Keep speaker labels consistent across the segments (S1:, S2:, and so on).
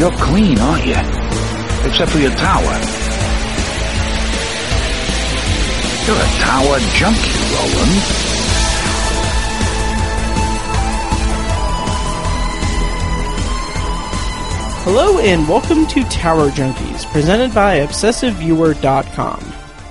S1: You're clean, aren't you? Except for your tower. You're a tower junkie, Roland.
S2: Hello and welcome to Tower Junkies, presented by ObsessiveViewer.com.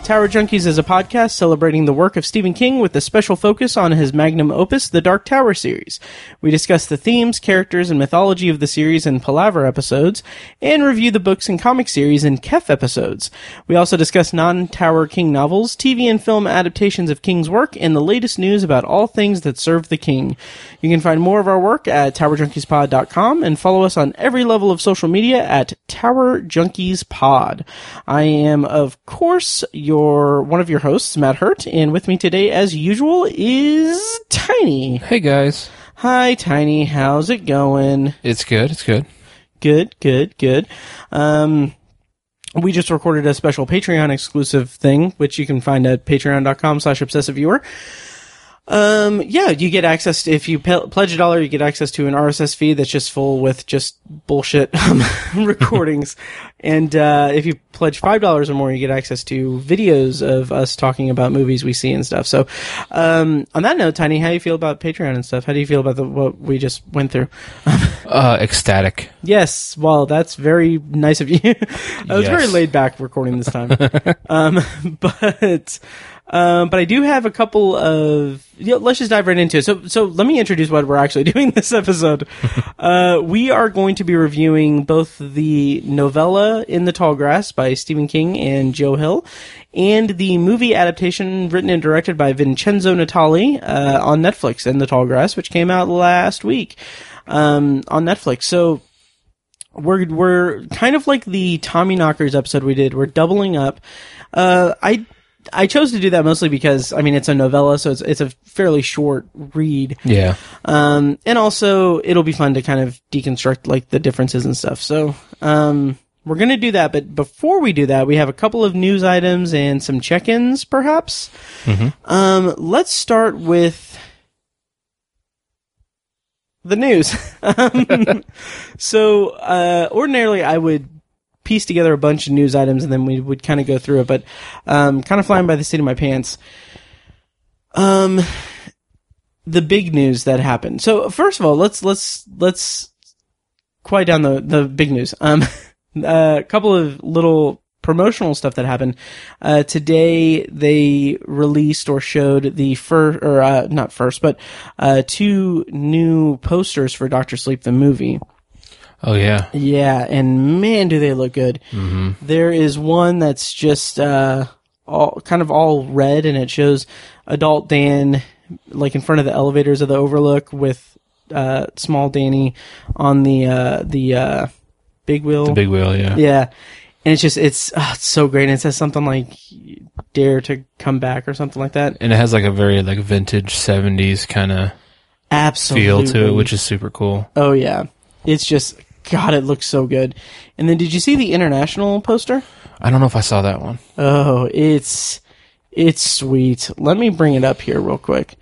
S2: Tower Junkies is a podcast celebrating the work of Stephen King with a special focus on his magnum opus, the Dark Tower series. We discuss the themes, characters, and mythology of the series in Palaver episodes, and review the books and comic series in Khef episodes. We also discuss non-Tower King novels, TV and film adaptations of King's work, and the latest news about all things that serve the King. You can find more of our work at TowerJunkiesPod.com and follow us on every level of social media at Tower Junkies Pod. I am, of course, your one of your hosts, Matt Hurt, and with me today, as usual, is Tiny.
S3: Hey guys,
S2: Hi, Tiny. How's it going?
S3: it's good. It's good.
S2: Good, good, good. Um, we just recorded a special Patreon exclusive thing, which you can find at patreon.com slash obsessive viewer. Um, yeah, you get access to, if you pe- pledge a dollar, you get access to an RSS feed that's just full with just bullshit um, recordings. and, uh, if you pledge $5 or more, you get access to videos of us talking about movies we see and stuff. So, um, on that note, Tiny, how do you feel about Patreon and stuff? How do you feel about the, what we just went through?
S3: Uh, ecstatic.
S2: Yes, well, that's very nice of you. I was
S3: Yes.
S2: very laid back recording this time, um, but um, but I do have a couple of. Yeah, let's just dive right into it. So, so let me introduce what we're actually doing this episode. uh, we are going to be reviewing both the novella "In the Tall Grass" by Stephen King and Joe Hill, and the movie adaptation written and directed by Vincenzo Natali uh, on Netflix, "In the Tall Grass," which came out last week um, on Netflix. So we're we're kind of like the Tommyknockers episode we did. We're doubling up. Uh, I I chose to do that mostly because I mean it's a novella, so it's it's a fairly short read.
S3: Yeah.
S2: Um, and also it'll be fun to kind of deconstruct like the differences and stuff. So um, we're gonna do that, but before we do that, we have a couple of news items and some check-ins, perhaps. Um, let's start with the news. um, so, uh, ordinarily I would piece together a bunch of news items and then we would kind of go through it, but, um, kind of flying by the seat of my pants. Um, the big news that happened. So, first of all, let's, let's, let's quiet down the, the big news. Um, a couple of little promotional stuff that happened. Uh, today they released or showed the first, or uh, not first, but uh, two new posters for Doctor Sleep the movie.
S3: Oh yeah.
S2: Yeah, and man, do they look good. There is one that's just uh, all kind of all red, and it shows adult Dan like in front of the elevators of the Overlook with uh, small Danny on the uh, the uh, big wheel.
S3: The big wheel. Yeah.
S2: Yeah. And it's just it's, uh, it's so great. And it says something like "Dare to come back" or something like that.
S3: And it has like a very like vintage '70s kind of feel to it, which is super cool.
S2: oh yeah, it's just God. It looks so good. And then did you see the international poster?
S3: I don't know if I saw that one.
S2: Oh, it's it's sweet. Let me bring it up here real quick.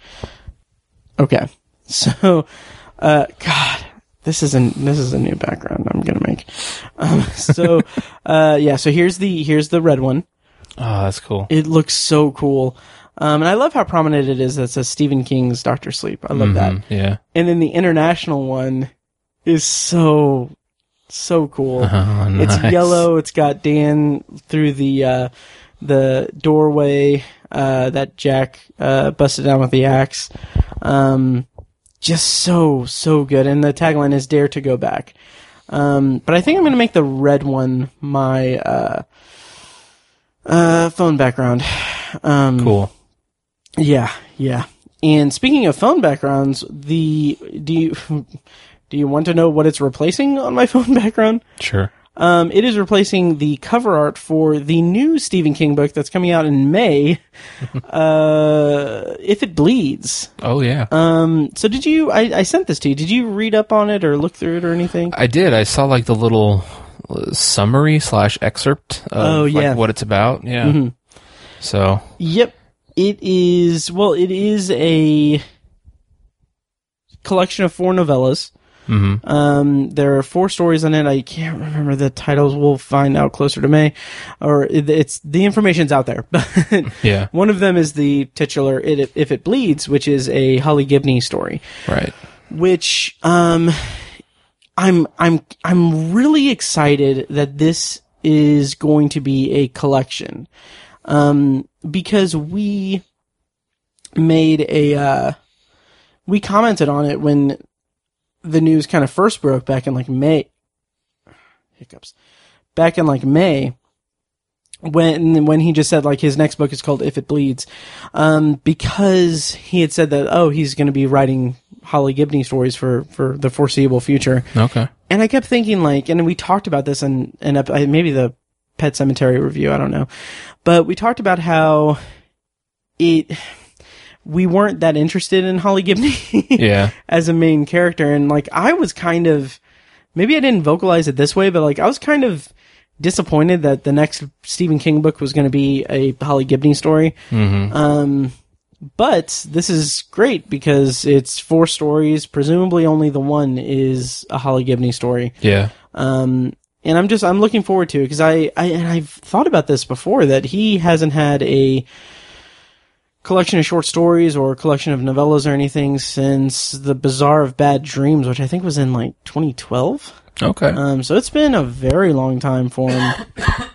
S2: Okay, so uh, God, this is a this is a new background I'm gonna make. Um, so uh, yeah, so here's the here's the red one.
S3: Oh, that's cool.
S2: It looks so cool. Um, and I love how prominent it is that says Stephen King's Doctor Sleep. I love that.
S3: Mhm, Yeah.
S2: And then the international one is so, so cool.
S3: Oh,
S2: It's yellow. It's got Dan through the, uh, the doorway, uh, that Jack, uh, busted down with the axe. Um, just so, so good. And the tagline is dare to go back. Um, but I think I'm going to make the red one my, uh, uh, phone background. Um,
S3: Cool.
S2: yeah, yeah. And speaking of phone backgrounds, the do you do you want to know what it's replacing on my phone background?
S3: Sure.
S2: Um, it is replacing the cover art for the new Stephen King book that's coming out in May. uh, if it bleeds.
S3: Oh yeah.
S2: Um, so did you? I, I sent this to you. Did you read up on it or look through it or anything?
S3: I did. I saw like the little uh, summary slash excerpt of
S2: Oh,
S3: like,
S2: yeah.
S3: what it's about. Yeah.
S2: Mm-hmm.
S3: So
S2: Yep. It is, well, it is a collection of four novellas. Um, there are four stories on it. I can't remember the titles. We'll find out closer to May, or it- it's the information's out there. But
S3: Yeah.
S2: one of them is the titular "It If It Bleeds," which is a Holly Gibney story
S3: Right.
S2: which um I'm I'm I'm really excited that this is going to be a collection. Um because we made a uh we commented on it when the news kind of first broke back in like May hiccups. Back in like May when when he just said like his next book is called If It Bleeds, um, because he had said that oh he's going to be writing Holly Gibney stories for for the foreseeable future,
S3: Okay.
S2: and I kept thinking like, and we talked about this in in maybe the Pet Sematary review, I don't know, but we talked about how it we weren't that interested in Holly Gibney
S3: Yeah.
S2: as a main character, and like I was kind of maybe I didn't vocalize it this way, but like I was kind of disappointed that the next Stephen King book was going to be a Holly Gibney story. Um, but this is great because it's four stories. Presumably, only the one is a Holly Gibney story.
S3: Yeah.
S2: Um, and I'm just I'm looking forward to it because I, I and I've thought about this before that he hasn't had a collection of short stories or a collection of novellas or anything since the Bazaar of Bad Dreams, which I think was in like 2012.
S3: Okay.
S2: Um, so it's been a very long time for him.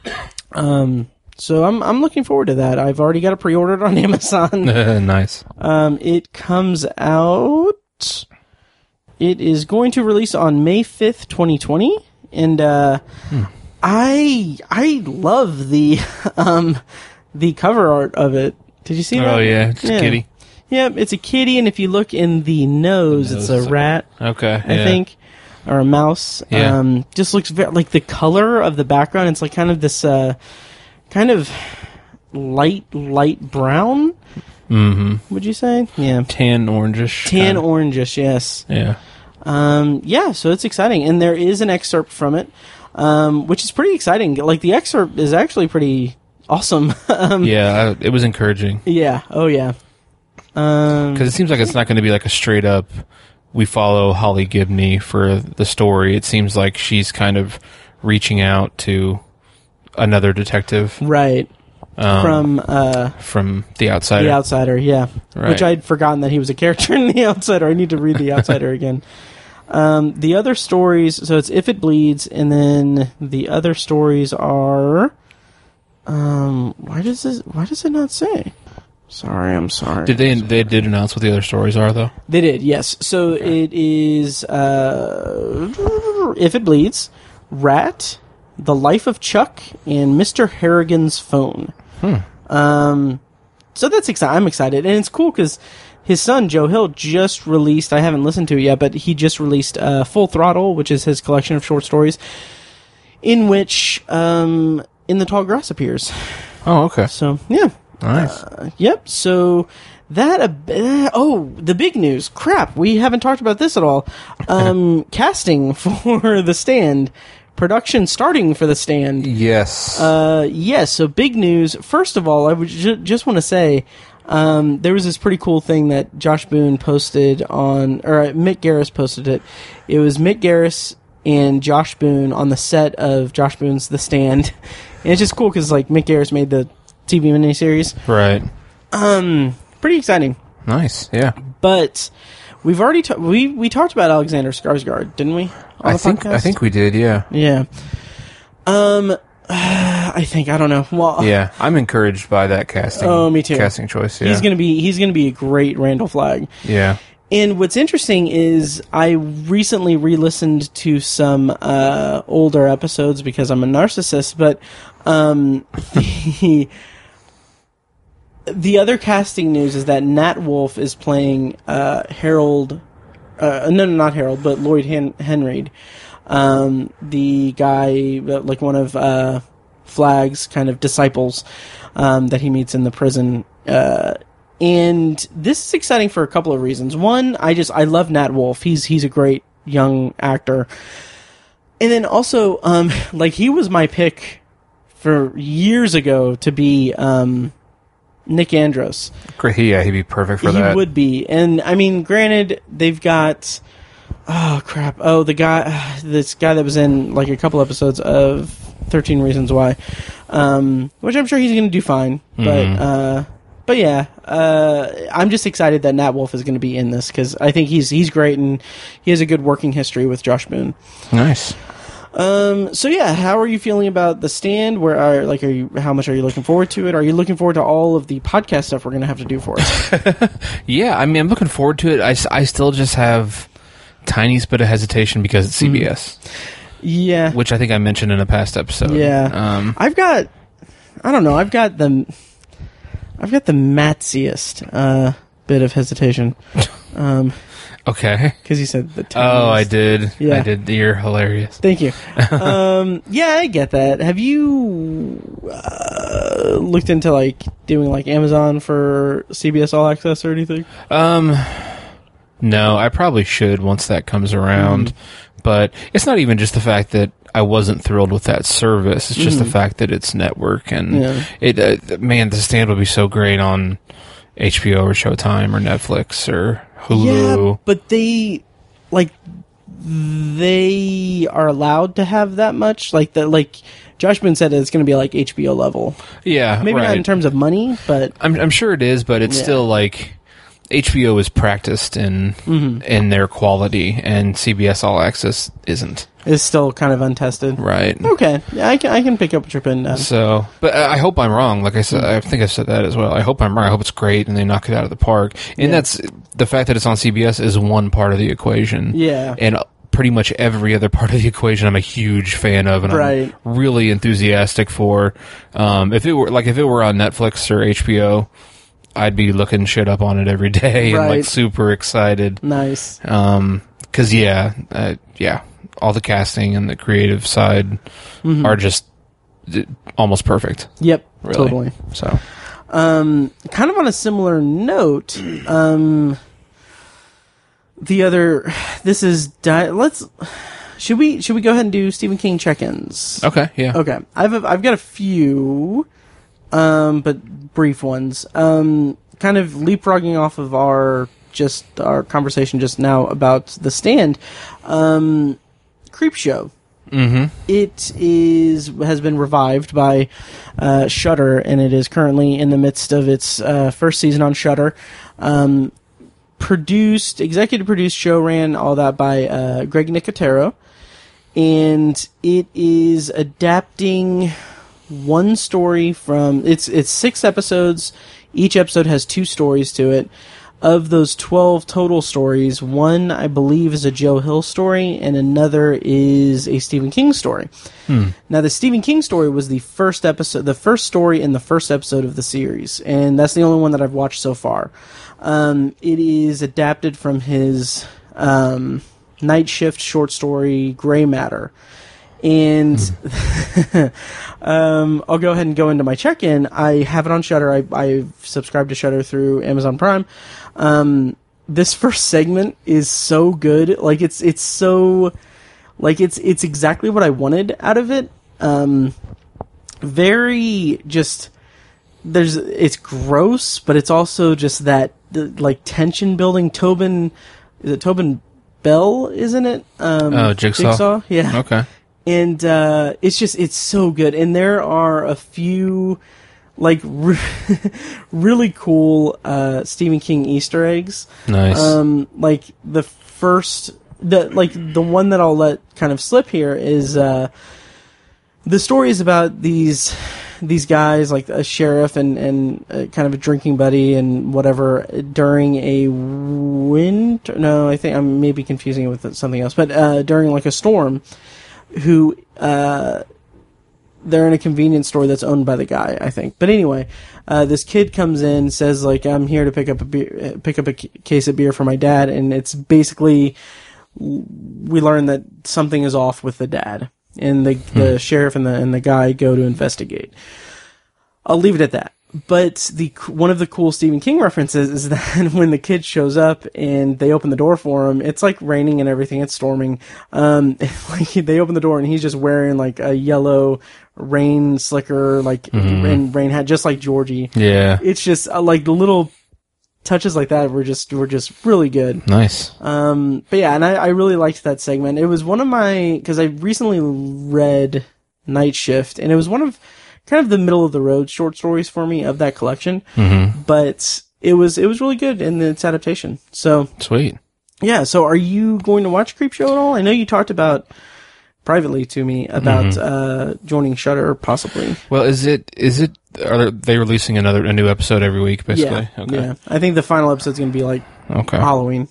S2: um, so I'm I'm looking forward to that. I've already got it pre-ordered on Amazon.
S3: nice.
S2: Um, it comes out. It is going to release on May fifth, twenty twenty, and uh, I I love the um the cover art of it. Did you see that?
S3: Oh yeah, it's
S2: Yeah.
S3: a kitty.
S2: Yep, it's a kitty, and if you look in the nose,
S3: The
S2: it's a rat.
S3: Okay.
S2: I
S3: yeah.
S2: think, or a mouse.
S3: Yeah.
S2: Um, just looks very like the color of the background. It's like kind of this, uh, kind of light, light brown.
S3: Mm-hmm.
S2: Would you say? Yeah,
S3: Tan orangish.
S2: tan
S3: kinda.
S2: orangish. Yes.
S3: Yeah.
S2: Um, yeah. So it's exciting, and there is an excerpt from it, um, which is pretty exciting. Like the excerpt is actually pretty awesome. um,
S3: Yeah. I, it was encouraging
S2: yeah. Oh yeah. Um,
S3: because it seems like it's not going to be like a straight up. We follow Holly Gibney for the story. It seems like she's kind of reaching out to another detective
S2: right.
S3: um,
S2: From uh,
S3: from the outsider.
S2: The Outsider, yeah.
S3: Right.
S2: Which I'd forgotten that he was a character in The Outsider. I need to read The Outsider again. Um, the other stories, so it's If It Bleeds, and then the other stories are. Um, why does this? Why does it not say? Sorry, I'm sorry.
S3: Did they? They did announce what the other stories are, though.
S2: They did, yes. So it is uh, If It Bleeds, Rat, The Life of Chuck, and Mr. Harrigan's Phone. Hmm. Um, so that's exciting. I'm excited, and it's cool because his son Joe Hill just released. I haven't listened to it yet, but he just released uh, Full Throttle, which is his collection of short stories, in which um, In the Tall Grass appears.
S3: Oh, okay.
S2: So yeah,
S3: Nice.
S2: Yep. So that uh, oh, the big news. Crap, we haven't talked about this at all. Um, casting for the stand, production starting for the stand.
S3: yes.
S2: Uh, yes. So big news. First of all, I would ju- just want to say. Um, there was this pretty cool thing that Josh Boone posted on, or uh, Mick Garris posted it. It was Mick Garris and Josh Boone on the set of Josh Boone's The Stand. And it's just cool because like Mick Garris made the TV miniseries.
S3: right.
S2: Um, pretty exciting.
S3: Nice. Yeah.
S2: But we've already ta- we we talked about Alexander Skarsgård, didn't we? on
S3: I
S2: the
S3: think.
S2: podcast?
S3: I think we did. Yeah.
S2: Yeah. Um, I think I don't know. Well,
S3: Yeah. I'm encouraged by that casting.
S2: Oh, me too.
S3: Casting choice. Yeah.
S2: he's gonna be he's gonna be a great Randall Flagg.
S3: Yeah.
S2: And what's interesting is I recently re-listened to some uh, older episodes because I'm a narcissist, but um, the the other casting news is that Nat Wolff is playing uh, Harold. Uh, no, no, not Harold, but Lloyd Hen- Henry, um, the guy, uh, like one of uh, Flagg's kind of disciples um, that he meets in the prison. Uh, and this is exciting for a couple of reasons. One, I just I love Nat Wolff. He's he's a great young actor. And then also, um, like he was my pick for years ago to be um, Nick Andros.
S3: Great. Yeah. He'd be perfect for
S2: he
S3: that.
S2: He would be, and I mean, granted, they've got oh crap! Oh, the guy, this guy that was in like a couple episodes of Thirteen Reasons Why, um, which I'm sure he's going to do fine. But
S3: Mm-hmm.
S2: uh, but yeah, uh, I'm just excited that Nat Wolff is going to be in this because I think he's he's great and he has a good working history with Josh Boone.
S3: Nice.
S2: Um, so yeah, how are you feeling about the stand? Where are like are you? How much are you looking forward to it? Are you looking forward to all of the podcast stuff we're going to have to do for it?
S3: Yeah, I mean, I'm looking forward to it. I, I still just have tiniest bit of hesitation because it's CBS,
S2: yeah,
S3: which I think I mentioned in a past episode.
S2: Yeah.
S3: Um,
S2: I've got, I don't know, I've got the, I've got the matsiest uh, bit of hesitation. Um,
S3: okay.
S2: because you said the.
S3: Oh, I did.
S2: Yeah.
S3: I did. You're hilarious.
S2: Thank you. um, yeah, I get that. Have you uh, looked into like doing like Amazon for CBS All Access or anything?
S3: Um, no, I probably should once that comes around.
S2: Mm-hmm.
S3: But it's not even just the fact that I wasn't thrilled with that service. It's just the
S2: Mhm.
S3: fact that it's network and
S2: Yeah.
S3: it. Uh, man, the stand would be so great on HBO or Showtime or Netflix or Hulu.
S2: Yeah, but they like they are allowed to have that much. Like that, like Joshman said, it's going to be like HBO level.
S3: Yeah,
S2: Maybe
S3: right.
S2: not in terms of money, but
S3: I'm I'm sure it is, but it's
S2: Yeah.
S3: still like HBO is practiced in
S2: Mm-hmm.
S3: in their quality, and CBS All Access isn't.
S2: Is still kind of untested.
S3: Right.
S2: Okay, yeah, I can I can pick up what you're putting down.
S3: So, but I hope I'm wrong. Like I said, I think I said that as well. I hope I'm wrong. I hope it's great and they knock it out of the park. And
S2: Yeah.
S3: that's the fact that it's on CBS is one part of the equation.
S2: Yeah.
S3: And pretty much every other part of the equation, I'm a huge fan of, and
S2: Right.
S3: I'm really enthusiastic for. Um, if it were like if it were on Netflix or HBO, I'd be looking shit up on it every day and like super excited.
S2: Nice.
S3: Um, cause yeah, uh, yeah, all the casting and the creative side
S2: Mm-hmm.
S3: are just almost perfect.
S2: Yep.
S3: Really.
S2: Totally.
S3: So
S2: Um, kind of on a similar note, um, the other, this is di- let's should we should we go ahead and do Stephen King check-ins?
S3: okay, yeah,
S2: Okay, I've I've got a few, um, but brief ones. Um, kind of leapfrogging off of our just our conversation just now about the stand. Um, Creepshow.
S3: mm-hmm.
S2: It is has been revived by uh, Shudder, and it is currently in the midst of its uh, first season on Shudder. Um, produced, executive produced, show ran, all that by uh, Greg Nicotero, and it is adapting one story from it's it's six episodes. Each episode has two stories to it. Of those twelve total stories, one I believe is a Joe Hill story, and another is a Stephen King story. Now, the Stephen King story was the first episode, the first story in the first episode of the series, and that's the only one that I've watched so far. Um, it is adapted from his um, night shift short story, Gray Matter. And um, I'll go ahead and go into my check-in. I have it on Shudder. I, I've subscribed to Shudder through Amazon Prime. Um, this first segment is so good. Like it's it's so like it's it's exactly what I wanted out of it. Um, very just there's it's gross, but it's also just that like tension building. Tobin is it Tobin Bell? Isn't it? Um,
S3: Oh, Jigsaw?
S2: Yeah
S3: okay,
S2: and uh, it's just it's so good. And there are a few like re- really cool uh, stephen king easter eggs.
S3: Nice.
S2: um, like the first the like the one that i'll let kind of slip here is uh, the story is about these these guys like a sheriff and and uh, kind of a drinking buddy and whatever during a winter no i think i'm maybe confusing it with something else but uh, during like a storm who uh, they're in a convenience store that's owned by the guy, I think. But anyway, uh, this kid comes in, says like, "I'm here to pick up a beer, uh, pick up a c- case of beer for my dad," and it's basically we learn that something is off with the dad, and the the sheriff and the and the guy go to investigate. I'll leave it at that. But the one of the cool Stephen King references is that when the kid shows up and they open the door for him, it's like raining and everything. It's storming. Um, like they open the door and he's just wearing like a yellow rain slicker, like rain, rain hat, just like Georgie.
S3: yeah,
S2: It's just uh, like the little touches like that were just were just really good.
S3: Nice.
S2: Um, but yeah, and I, I really liked that segment. It was one of my because I recently read Night Shift, and it was one of kind of the middle of the road short stories for me of that collection.
S3: Mm-hmm.
S2: But it was it was really good in its adaptation. So
S3: Sweet.
S2: yeah. So are you going to watch Creepshow at all? I know you talked about privately to me about
S3: Mm-hmm.
S2: uh, joining Shudder possibly.
S3: Well, is it is it are they releasing another a new episode every week basically?
S2: Yeah,
S3: Okay.
S2: yeah. I think the final episode's going to be like
S3: Okay.
S2: Halloween.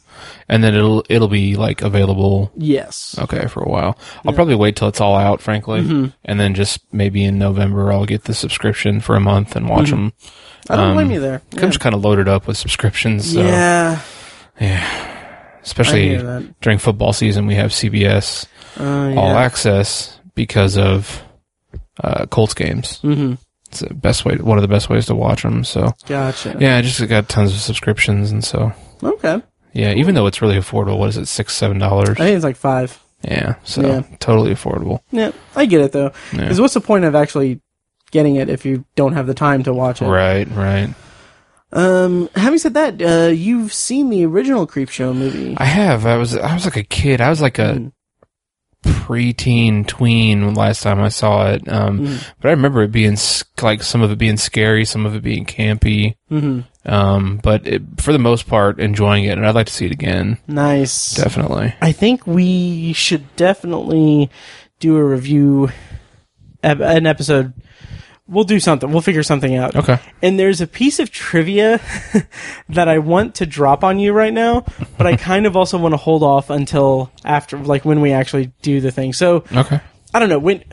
S3: And then it'll it'll be like available
S2: Yes.
S3: okay for a while. I'll probably wait till it's all out, frankly,
S2: Mm-hmm.
S3: and then just maybe in November I'll get the subscription for a month and watch them.
S2: I don't
S3: Um,
S2: blame you there.
S3: I'm just kind of loaded up with subscriptions. So,
S2: yeah.
S3: especially
S2: hear that.
S3: during football season, we have CBS
S2: Uh, yeah.
S3: All Access because of uh, Colts games.
S2: hmm
S3: It's the best way, one of the best ways to watch them. So
S2: Gotcha.
S3: yeah, I just got tons of subscriptions, and so
S2: Okay.
S3: Yeah, even though it's really affordable, what is it, six seven dollars?
S2: I think it's like five.
S3: Yeah, so
S2: Yeah.
S3: totally affordable.
S2: Yeah, I get it though.
S3: Yeah.
S2: Because what's the point of actually getting it if you don't have the time to watch it?
S3: Right, right.
S2: Um, having said that, uh, you've seen the original Creepshow movie.
S3: I have. I was. I was like a kid. I was like a
S2: Mm.
S3: Preteen tween last time I saw it. Um,
S2: Mm.
S3: but I remember it being like some of it being scary, some of it being campy.
S2: hmm
S3: Um, but it, for the most part, enjoying it, and I'd like to see it again.
S2: Nice.
S3: Definitely.
S2: I think we should definitely do a review, an episode. We'll do something. We'll figure something out.
S3: Okay.
S2: And there's a piece of trivia that I want to drop on you right now, but I kind of also want to hold off until after, like when we actually do the thing. So
S3: Okay.
S2: I don't know when.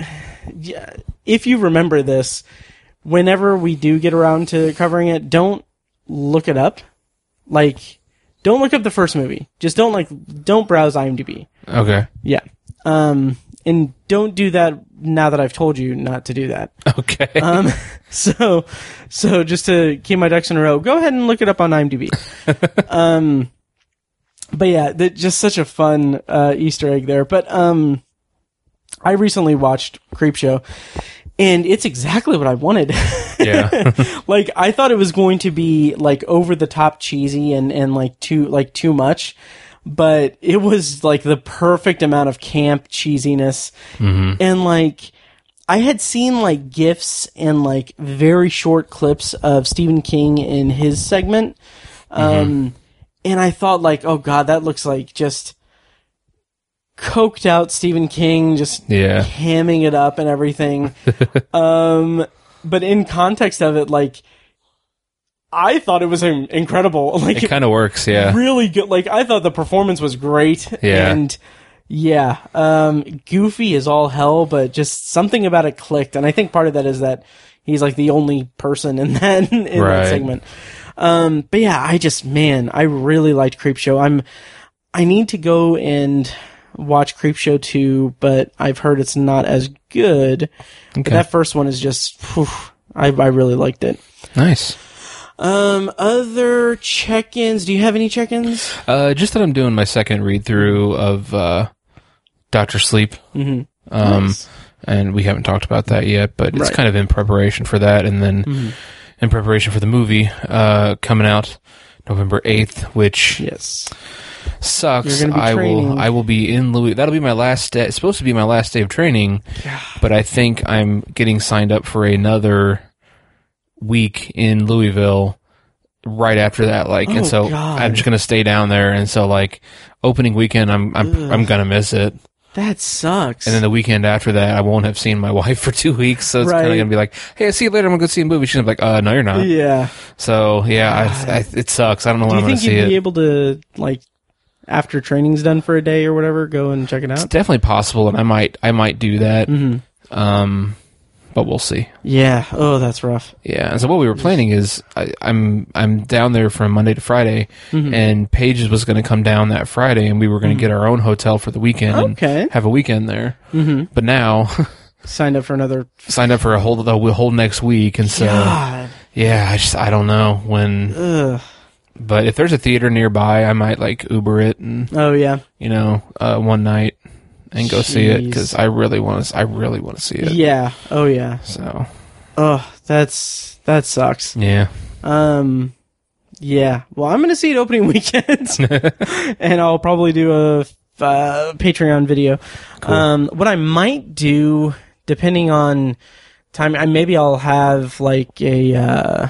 S2: Yeah, if you remember this, whenever we do get around to covering it, don't look it up. Like, don't look up the first movie. Just don't like, don't browse IMDb.
S3: Okay.
S2: Yeah. Um, and don't do that now that I've told you not to do that.
S3: Okay.
S2: Um, so, so just to keep my ducks in a row, go ahead and look it up on IMDb. um, but yeah, that just such a fun uh, Easter egg there. But um, I recently watched Creepshow, and it's exactly what I wanted.
S3: yeah.
S2: like I thought it was going to be like over the top cheesy and and like too like too much, but it was like the perfect amount of camp cheesiness and like I had seen like gifs and like very short clips of Stephen King in his segment. Um and I thought like, oh god, that looks like just coked out Stephen King just
S3: Yeah.
S2: hamming it up and everything. um, but in context of it, like, I thought it was incredible. Like,
S3: It kind of works. Yeah.
S2: really good. Like, I thought the performance was great.
S3: Yeah.
S2: And yeah, um, goofy is all hell, but just something about it clicked. And I think part of that is that he's like the only person in that, in
S3: Right.
S2: that segment. Um, but yeah, I just, man, I really liked Creepshow. I'm, I need to go and watch Creepshow 2, but I've heard it's not as good. But
S3: Okay.
S2: that first one is just, whew, I, I really liked it.
S3: Nice.
S2: Um, other check-ins. Do you have any check-ins?
S3: Uh, just that I'm doing my second read through of uh, Doctor Sleep.
S2: Mm-hmm.
S3: Um,
S2: Nice.
S3: and we haven't talked about that yet, but it's
S2: Right. Mm-hmm.
S3: kind of in preparation for that, and then in preparation for the movie uh, coming out November eighth, which
S2: Yes.
S3: sucks. I will. I will be in Louis. That'll be my last day. It's supposed to be my last day of training, yeah. but I think I'm getting signed up for another week in Louisville right after that. Like,
S2: Oh,
S3: and so
S2: God.
S3: I'm just gonna stay down there, and so like opening weekend, I'm I'm
S2: Ugh.
S3: I'm gonna miss it.
S2: That sucks.
S3: And then the weekend after that, I won't have seen my wife for two weeks, so it's kind of gonna be like, "Hey, I'll see you later. I'm gonna go see a movie." She's gonna be like, "Uh, no, you're not."
S2: yeah.
S3: So yeah, I, I, it sucks. I don't know when
S2: Do
S3: I'm
S2: you
S3: gonna
S2: think
S3: see
S2: you'd be able to, like, after training's done for a day or whatever, go and check it
S3: it's
S2: out?
S3: definitely possible, and I might I might do that.
S2: Mm-hmm.
S3: Um, but we'll see.
S2: Yeah. Oh, that's rough.
S3: Yeah. And so what we were planning is I, I'm I'm down there from Monday to Friday,
S2: Mm-hmm.
S3: and Paige was going to come down that Friday, and we were going to get our own hotel for the weekend
S2: Okay.
S3: and have a weekend there.
S2: Mm-hmm.
S3: But now
S2: Signed up for another.
S3: signed up for a whole the whole next week, and so
S2: God.
S3: yeah, I just I don't know when.
S2: Ugh.
S3: But if there's a theater nearby, I might like Uber it and
S2: Oh yeah.
S3: you know uh, one night and go see it
S2: Jeez.
S3: because I really want to. I really want to see it.
S2: Yeah. Oh yeah.
S3: So
S2: Oh, that's that sucks.
S3: yeah,
S2: Um, Yeah. Well, I'm going to see it opening weekend, and I'll probably do a uh, Patreon video. Um, what I might do, depending on time, I maybe I'll have like a uh,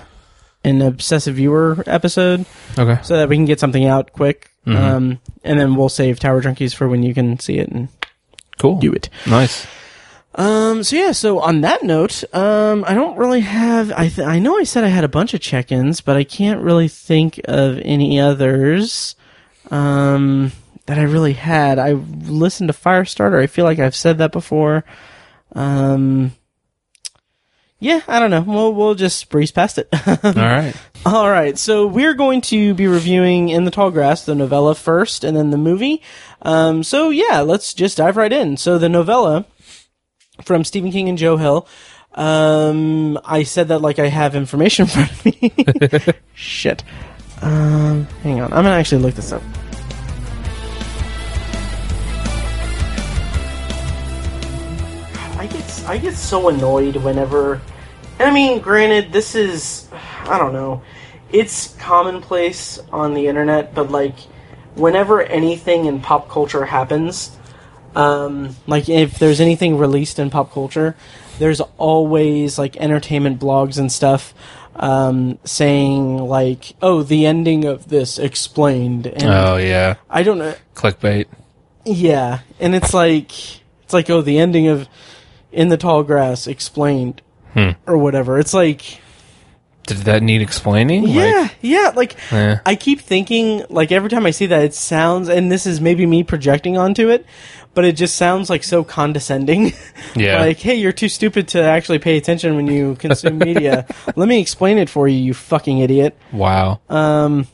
S2: an obsessive viewer episode
S3: Okay.
S2: so that we can get something out quick. Um, and then we'll save Tower Junkies for when you can see it and
S3: Cool.
S2: do it.
S3: Nice.
S2: Um, so yeah, so on that note, um, I don't really have, I, th- I know I said I had a bunch of check-ins, but I can't really think of any others, um, that I really had. I listened to Firestarter. I feel like I've said that before. Um, yeah, I don't know. We'll, we'll just breeze past it.
S3: All right.
S2: All right, so we're going to be reviewing In the Tall Grass, the novella first, and then the movie. Um, so yeah, let's just dive right in. So the novella from Stephen King and Joe Hill. Um, I said that like I have information in front of me. Shit. Um, hang on, I'm gonna actually look this up. I get so annoyed whenever. I mean, granted, this is I don't know. It's commonplace on the internet, but like whenever anything in pop culture happens, um, like if there's anything released in pop culture, there's always like entertainment blogs and stuff um, saying like, "Oh, the ending of this explained," and
S3: Oh yeah.
S2: I don't know.
S3: Clickbait.
S2: Yeah, and it's like it's like oh the ending of In the Tall Grass explained
S3: Hmm.
S2: or whatever. It's like
S3: Did that need explaining?
S2: yeah,
S3: Like,
S2: yeah, like
S3: eh.
S2: I keep thinking like every time I see that it sounds and this is maybe me projecting onto it, but it just sounds like so condescending.
S3: Yeah.
S2: like, hey, you're too stupid to actually pay attention when you consume media. Let me explain it for you, you fucking idiot.
S3: wow.
S2: Um.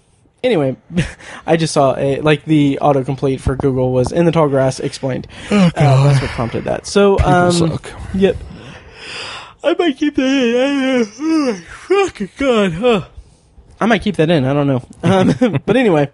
S2: Anyway, I just saw a like the autocomplete for Google was in the tall grass explained. Oh god, that's what prompted that. So um.
S3: suck.
S2: Yep. I might keep that in. Oh, fucking god. Huh. I might keep that in. I don't know. Um, but anyway.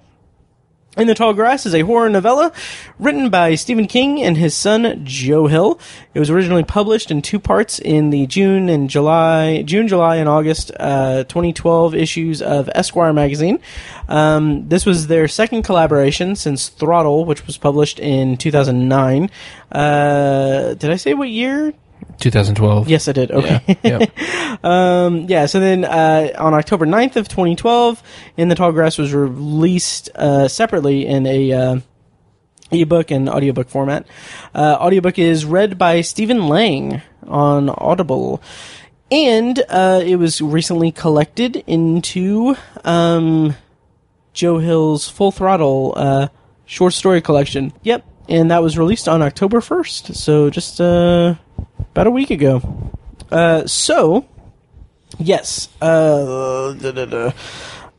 S2: In the Tall Grass is a horror novella written by Stephen King and his son Joe Hill. It was originally published in two parts in the June and July, June, July, and August uh, 2012 issues of Esquire magazine. Um, this was their second collaboration since Throttle, which was published in 2009. Uh, did I say what year?
S3: 2012.
S2: Yes, I did. Okay.
S3: Yeah. Yep.
S2: Um, yeah, so then uh, on October 9th of 2012, In the Tall Grass was released uh, separately in a uh, ebook and audiobook format. Uh, audiobook is read by Stephen Lang on Audible. And uh, it was recently collected into um, Joe Hill's Full Throttle uh, short story collection. Yep, and that was released on October 1st, so just uh, about a week ago. Uh, so, yes. Uh.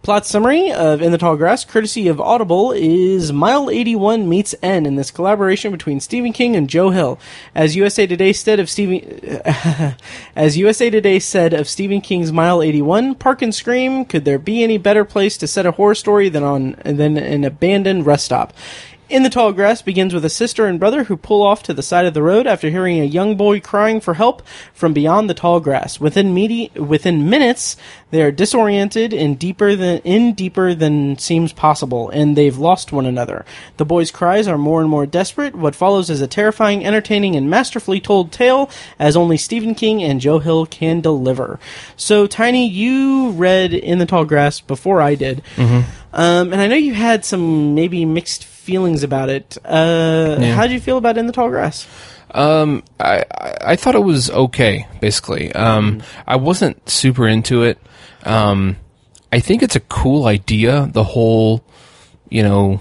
S2: Plot summary of In the Tall Grass, courtesy of Audible, is Mile 81 meets N in this collaboration between Stephen King and Joe Hill. As USA Today said of Stephen, as USA Today said of Stephen King's Mile 81, Park and Scream, could there be any better place to set a horror story than on than an abandoned rest stop? In the Tall Grass begins with a sister and brother who pull off to the side of the road after hearing a young boy crying for help from beyond the tall grass. Within medi- within minutes, they are disoriented and deeper than in deeper than seems possible, and they've lost one another. The boy's cries are more and more desperate. What follows is a terrifying, entertaining, and masterfully told tale, as only Stephen King and Joe Hill can deliver. So, Tiny, you read In the Tall Grass before I did, um, and I know you had some maybe mixed feelings about it. Uh,
S3: Yeah.
S2: How did you feel about In the Tall Grass?
S3: Um, I, I thought it was okay. Basically, um, I wasn't super into it. Um, I think it's a cool idea. The whole, you know,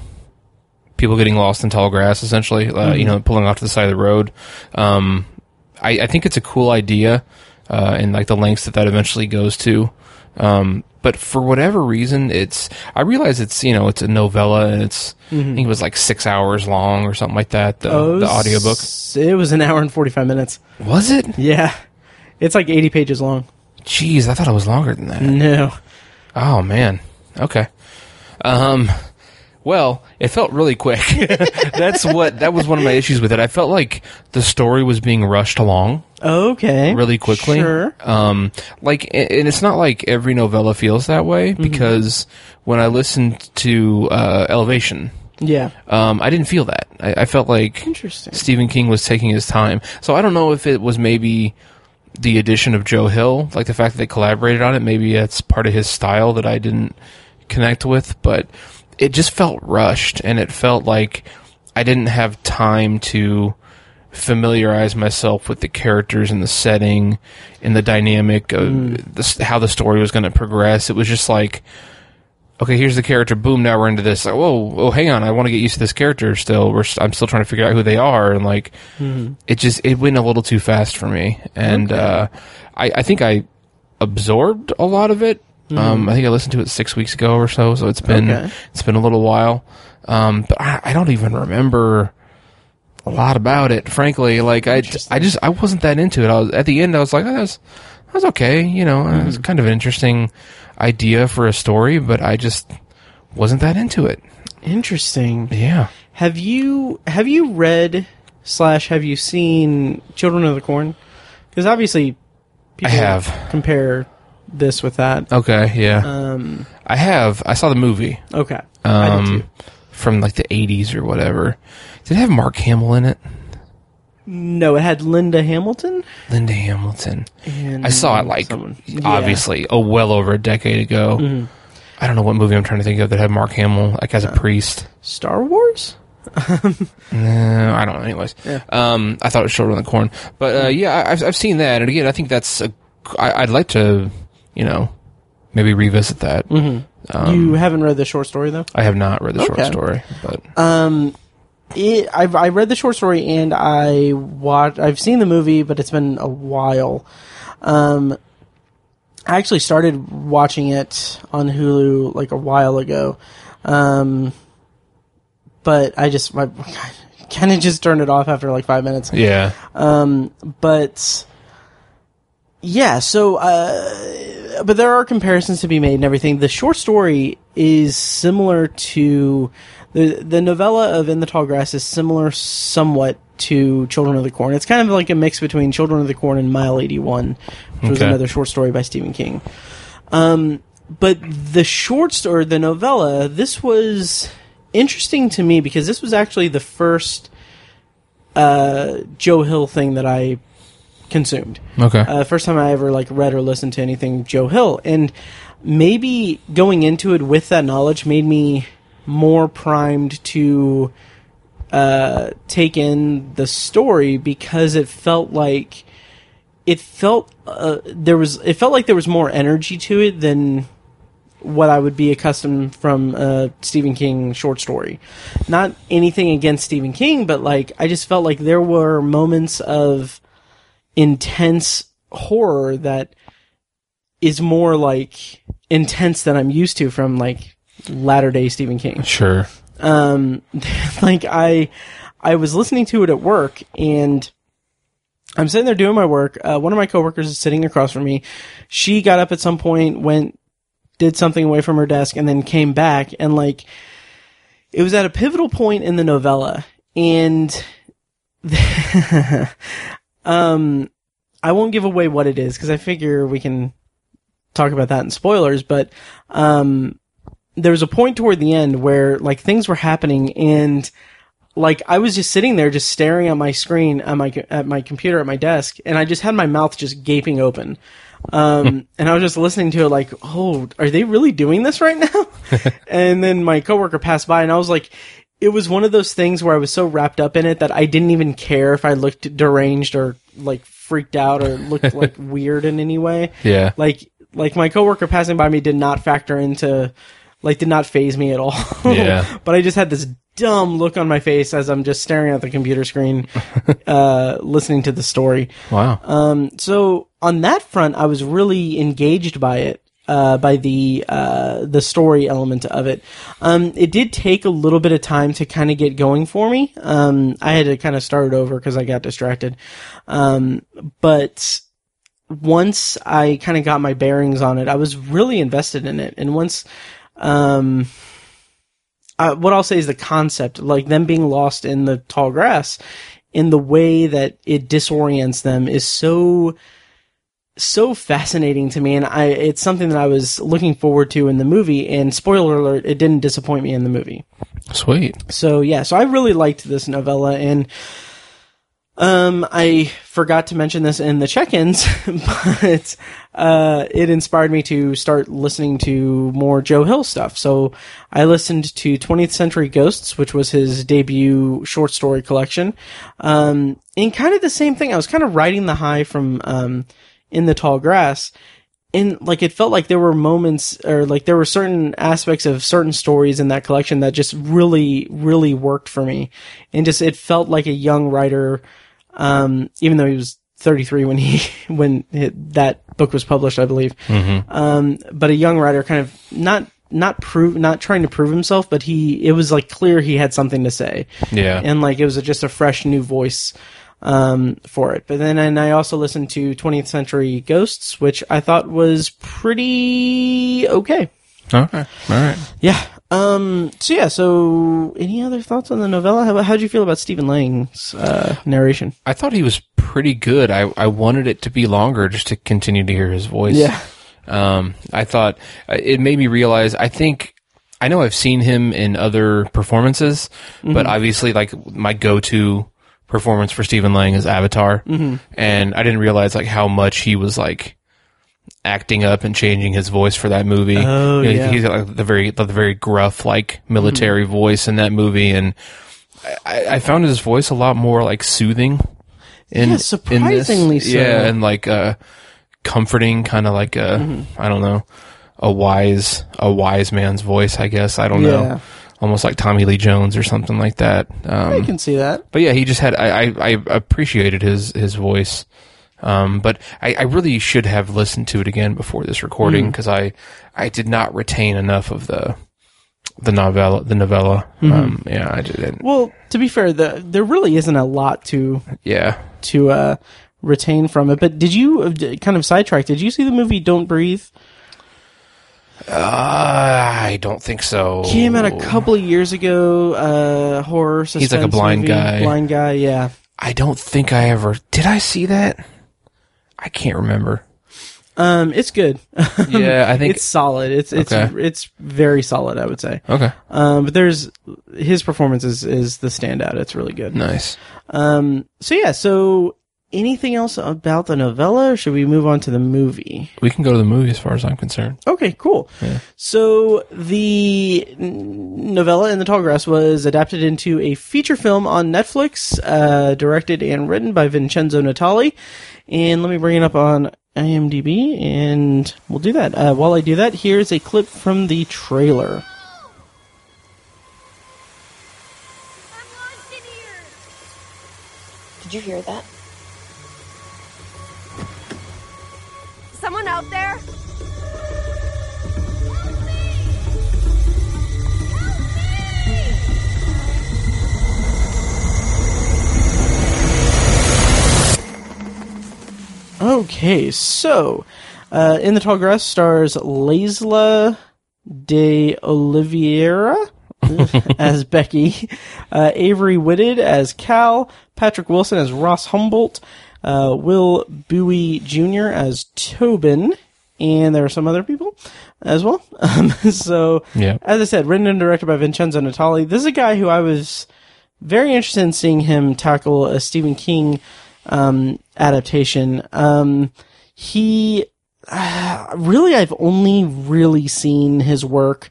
S3: people getting lost in tall grass, essentially. Uh, You know, pulling off to the side of the road. Um, I, I think it's a cool idea, uh, and like the lengths that that eventually goes to. Um, but for whatever reason, it's I realize it's you know it's a novella and it's I think it was like six hours long or something like that. The
S2: Oh,
S3: the audiobook
S2: It was an hour and 45 minutes.
S3: was it?
S2: Yeah. It's like 80 pages long.
S3: Jeez, I thought it was longer than that.
S2: No.
S3: Oh man. Okay. Um Well, it felt really quick. That's what that was one of my issues with it. I felt like the story was being rushed along
S2: Okay.
S3: really quickly.
S2: Sure.
S3: Um, like, and it's not like every novella feels that way because when I listened to uh, Elevation,
S2: Yeah.
S3: um, I didn't feel that. I, I felt like
S2: Interesting.
S3: Stephen King was taking his time. So I don't know if it was maybe the addition of Joe Hill, like the fact that they collaborated on it. Maybe that's part of his style that I didn't connect with, but it just felt rushed and it felt like I didn't have time to familiarize myself with the characters and the setting and the dynamic of s- how the story was going to progress. It was just like, okay, here's the character. Boom, now we're into this. Like, whoa, oh, hang on. I want to get used to this character still. We're, I'm still trying to figure out who they are. And like, it just, it went a little too fast for me. And, uh, I, I think I absorbed a lot of it. Um, I think I listened to it six weeks ago or so. So it's been,
S2: Okay.
S3: it's been a little while. Um, but I, I don't even remember a lot about it, frankly. Like, I, I just, I wasn't that into it. I was, at the end, I was like, oh, that's, that was okay. You know, it was kind of an interesting idea for a story, but I just wasn't that into it.
S2: Interesting.
S3: Yeah.
S2: Have you have you read slash have you seen Children of the Corn? Because obviously, people
S3: have.
S2: compare this with that.
S3: Okay. Yeah.
S2: Um.
S3: I have. I saw the movie.
S2: Okay. I did
S3: Um,
S2: too.
S3: from like the 80s or whatever. Did it have Mark Hamill in it?
S2: No, it had Linda Hamilton.
S3: Linda Hamilton.
S2: And
S3: I saw it like
S2: someone. Yeah.
S3: obviously oh well over a decade ago. I don't know what movie I'm trying to think of that had Mark Hamill like as a priest.
S2: Star Wars.
S3: No, I don't know. Anyways,
S2: Yeah.
S3: um, I thought it was short on the corn, but uh, yeah, I- I've I've seen that, and again, I think that's a. I, I'd like to, you know, maybe revisit that. Mm-hmm.
S2: you haven't read the short story though.
S3: I have not read the short story, but
S2: Um, it, I've I read the short story and I watched. I've seen the movie, but it's been a while. Um, I actually started watching it on Hulu like a while ago, um, but I just I kind of just turned it off after like five minutes.
S3: yeah,
S2: Um, but yeah, so uh, but there are comparisons to be made and everything. The short story is similar to the the novella of In the Tall Grass is similar somewhat to Children of the Corn. It's kind of like a mix between Children of the Corn and Mile Eighty One, which was another short story by Stephen King. Um, but the short story, the novella, this was interesting to me because this was actually the first uh, Joe Hill thing that I consumed.
S3: okay,
S2: Uh, first time I ever like read or listened to anything Joe Hill, and maybe going into it with that knowledge made me more primed to uh, take in the story because it felt like it felt uh, there was it felt like there was more energy to it than what I would be accustomed from a Stephen King short story. Not anything against Stephen King, but like I just felt like there were moments of intense horror that is more like intense than I'm used to from like latter day Stephen King.
S3: Sure,
S2: um like i i was listening to it at work and i'm sitting there doing my work. Uh, one of my coworkers is sitting across from me. She got up at some point went did something away from her desk and then came back and like it was at a pivotal point in the novella and um i won't give away what it is because i figure we can talk about that in spoilers but um there was a point toward the end where like things were happening and like I was just sitting there just staring at my screen at my at my computer at my desk and I just had my mouth just gaping open. Um and I was just listening to it like, "Oh, are they really doing this right now?" and then my coworker passed by and I was like it was one of those things where I was so wrapped up in it that I didn't even care if I looked deranged or like freaked out or looked like weird in any way
S3: yeah,
S2: like like my coworker passing by me did not factor into like did not phase me at all.
S3: Yeah.
S2: but I just had this dumb look on my face as I'm just staring at the computer screen, uh, listening to the story.
S3: wow,
S2: Um, so on that front, I was really engaged by it. Uh, by the uh, the story element of it, um, it did take a little bit of time to kind of get going for me. Um, I had to kind of start over because I got distracted. Um, but once I kind of got my bearings on it, I was really invested in it. And once, um, uh, what I'll say is the concept, like them being lost in the tall grass, in the way that it disorients them is so so fascinating to me and I it's something that I was looking forward to in the movie and spoiler alert it didn't disappoint me in the movie.
S3: Sweet.
S2: So yeah, so I really liked this novella and um I forgot to mention this in the check-ins but uh it inspired me to start listening to more Joe Hill stuff. So I listened to 20th Century Ghosts which was his debut short story collection. Um and kind of the same thing. I was kind of riding the high from um in the tall grass. And like it felt like there were moments or like there were certain aspects of certain stories in that collection that just really really worked for me. And just it felt like a young writer um even though he was 33 when he when it, that book was published i believe. Um but a young writer kind of not not prove not trying to prove himself but he it was like clear he had something to say.
S3: Yeah.
S2: and like it was a, just a fresh new voice um, for it. But then, and I also listened to 20th Century Ghosts, which I thought was pretty okay.
S3: okay. All right.
S2: Yeah. Um. So yeah. So, any other thoughts on the novella? How how'd you feel about Stephen Lang's uh, narration?
S3: I thought he was pretty good. I, I wanted it to be longer just to continue to hear his voice.
S2: Yeah.
S3: Um, I thought uh, it made me realize. I think I know I've seen him in other performances, but obviously, like my go-to performance for Stephen Lang as Avatar, and I didn't realize like how much he was like acting up and changing his voice for that movie.
S2: Oh,
S3: You know,
S2: yeah.
S3: he's got like the very the very gruff like military voice in that movie, and I, I found his voice a lot more like soothing. In,
S2: Yeah,
S3: in this.
S2: surprisingly so.
S3: Yeah, and like uh, comforting, kind of like a
S2: Mm-hmm.
S3: I don't know, a wise a wise man's voice. I guess I don't
S2: Yeah.
S3: know, almost like Tommy Lee Jones or something like that. Um,
S2: I can see that.
S3: but yeah, he just had I, I, I appreciated his his voice. Um, but I, I really should have listened to it again before this recording because I I did not retain enough of the the novella the novella. Um, yeah, I didn't.
S2: Well, to be fair, the there really isn't a lot to
S3: Yeah,
S2: to uh, retain from it. But did you uh, kind of sidetrack? Did you see the movie Don't Breathe?
S3: Uh, I don't think so.
S2: Came out a couple of years ago. Uh, horror. Suspense
S3: like a blind
S2: movie.
S3: guy.
S2: Blind guy. Yeah.
S3: I don't think I ever did. I see that. I can't remember.
S2: Um, it's good.
S3: Yeah, I think
S2: it's solid. It's it's
S3: Okay.
S2: it's very solid. I would say.
S3: okay.
S2: Um, but there's his performance is is the standout. It's really good.
S3: Nice.
S2: Um, so yeah. So anything else about the novella, or should we move on to the movie?
S3: We can go to the movie as far as I'm concerned.
S2: Okay, cool. So the novella in the Tall Grass was adapted into a feature film on Netflix, uh, directed and written by Vincenzo Natali. And let me bring it up on IMDb, and we'll do that. Uh, while I do that, here's a clip from the trailer.
S4: I'm lost in here.
S5: Did you hear that?
S4: Someone out there?
S2: Okay, so uh, in the Tall Grass stars Laysla de Oliveira as Becky, uh, Avery Whitted as Cal, Patrick Wilson as Ross Humboldt, uh, Will Buie Jr. as Tobin, and there are some other people as well. Um, so,
S3: Yeah.
S2: as I said, written and directed by Vincenzo Natali. This is a guy who I was very interested in seeing him tackle a Stephen King um, adaptation. Um, he uh, really, I've only really seen his work.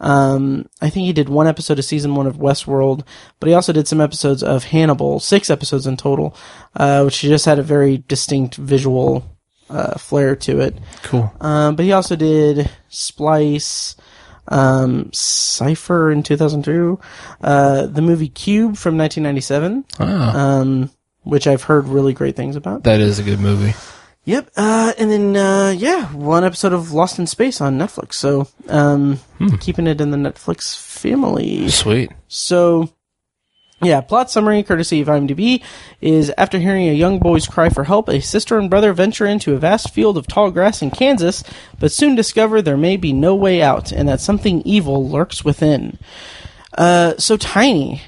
S2: Um, I think he did one episode of season one of Westworld, but he also did some episodes of Hannibal, six episodes in total, uh, which just had a very distinct visual uh, flair to it.
S3: Cool.
S2: Um, but he also did Splice, um, Cypher in 2002, uh, the movie Cube from 1997,
S3: Ah,
S2: um, which I've heard really great things about.
S3: that is a good movie.
S2: Yep. Uh, and then, uh, yeah, one episode of Lost in Space on Netflix. So, um, keeping it in the Netflix family.
S3: Sweet.
S2: So, yeah, plot summary, courtesy of IMDb, is after hearing a young boy's cry for help, a sister and brother venture into a vast field of tall grass in Kansas, but soon discover there may be no way out and that something evil lurks within. Uh, so tiny.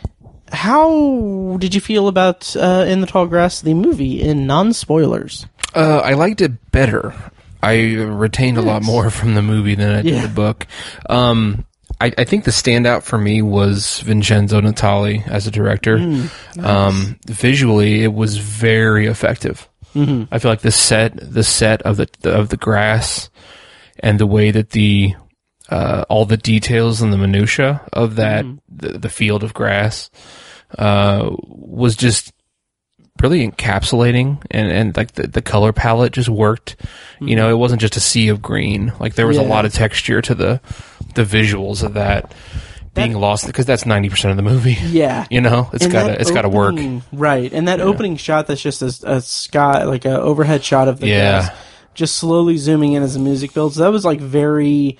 S2: How did you feel about uh, In the Tall Grass, the movie, in non spoilers?
S3: Uh, I liked it better. I retained a lot more from the movie than I did
S2: Yeah.
S3: the book. Um, I, I think the standout for me was Vincenzo Natali as a director. um, visually, it was very effective. I feel like the set, the set of the of the grass, and the way that the uh, all the details and the minutia of that the, the field of grass uh, was just really encapsulating and, and like the, the color palette just worked. You know, it wasn't just a sea of green. Like there was a lot of texture to the the visuals of that being lost because that's ninety percent of the movie.
S2: Yeah.
S3: You know, it's
S2: And
S3: gotta it's gotta work.
S2: right? And that opening shot that's just a, a sky, like a overhead shot of the
S3: Yeah.
S2: just slowly zooming in as the music builds. That was like very,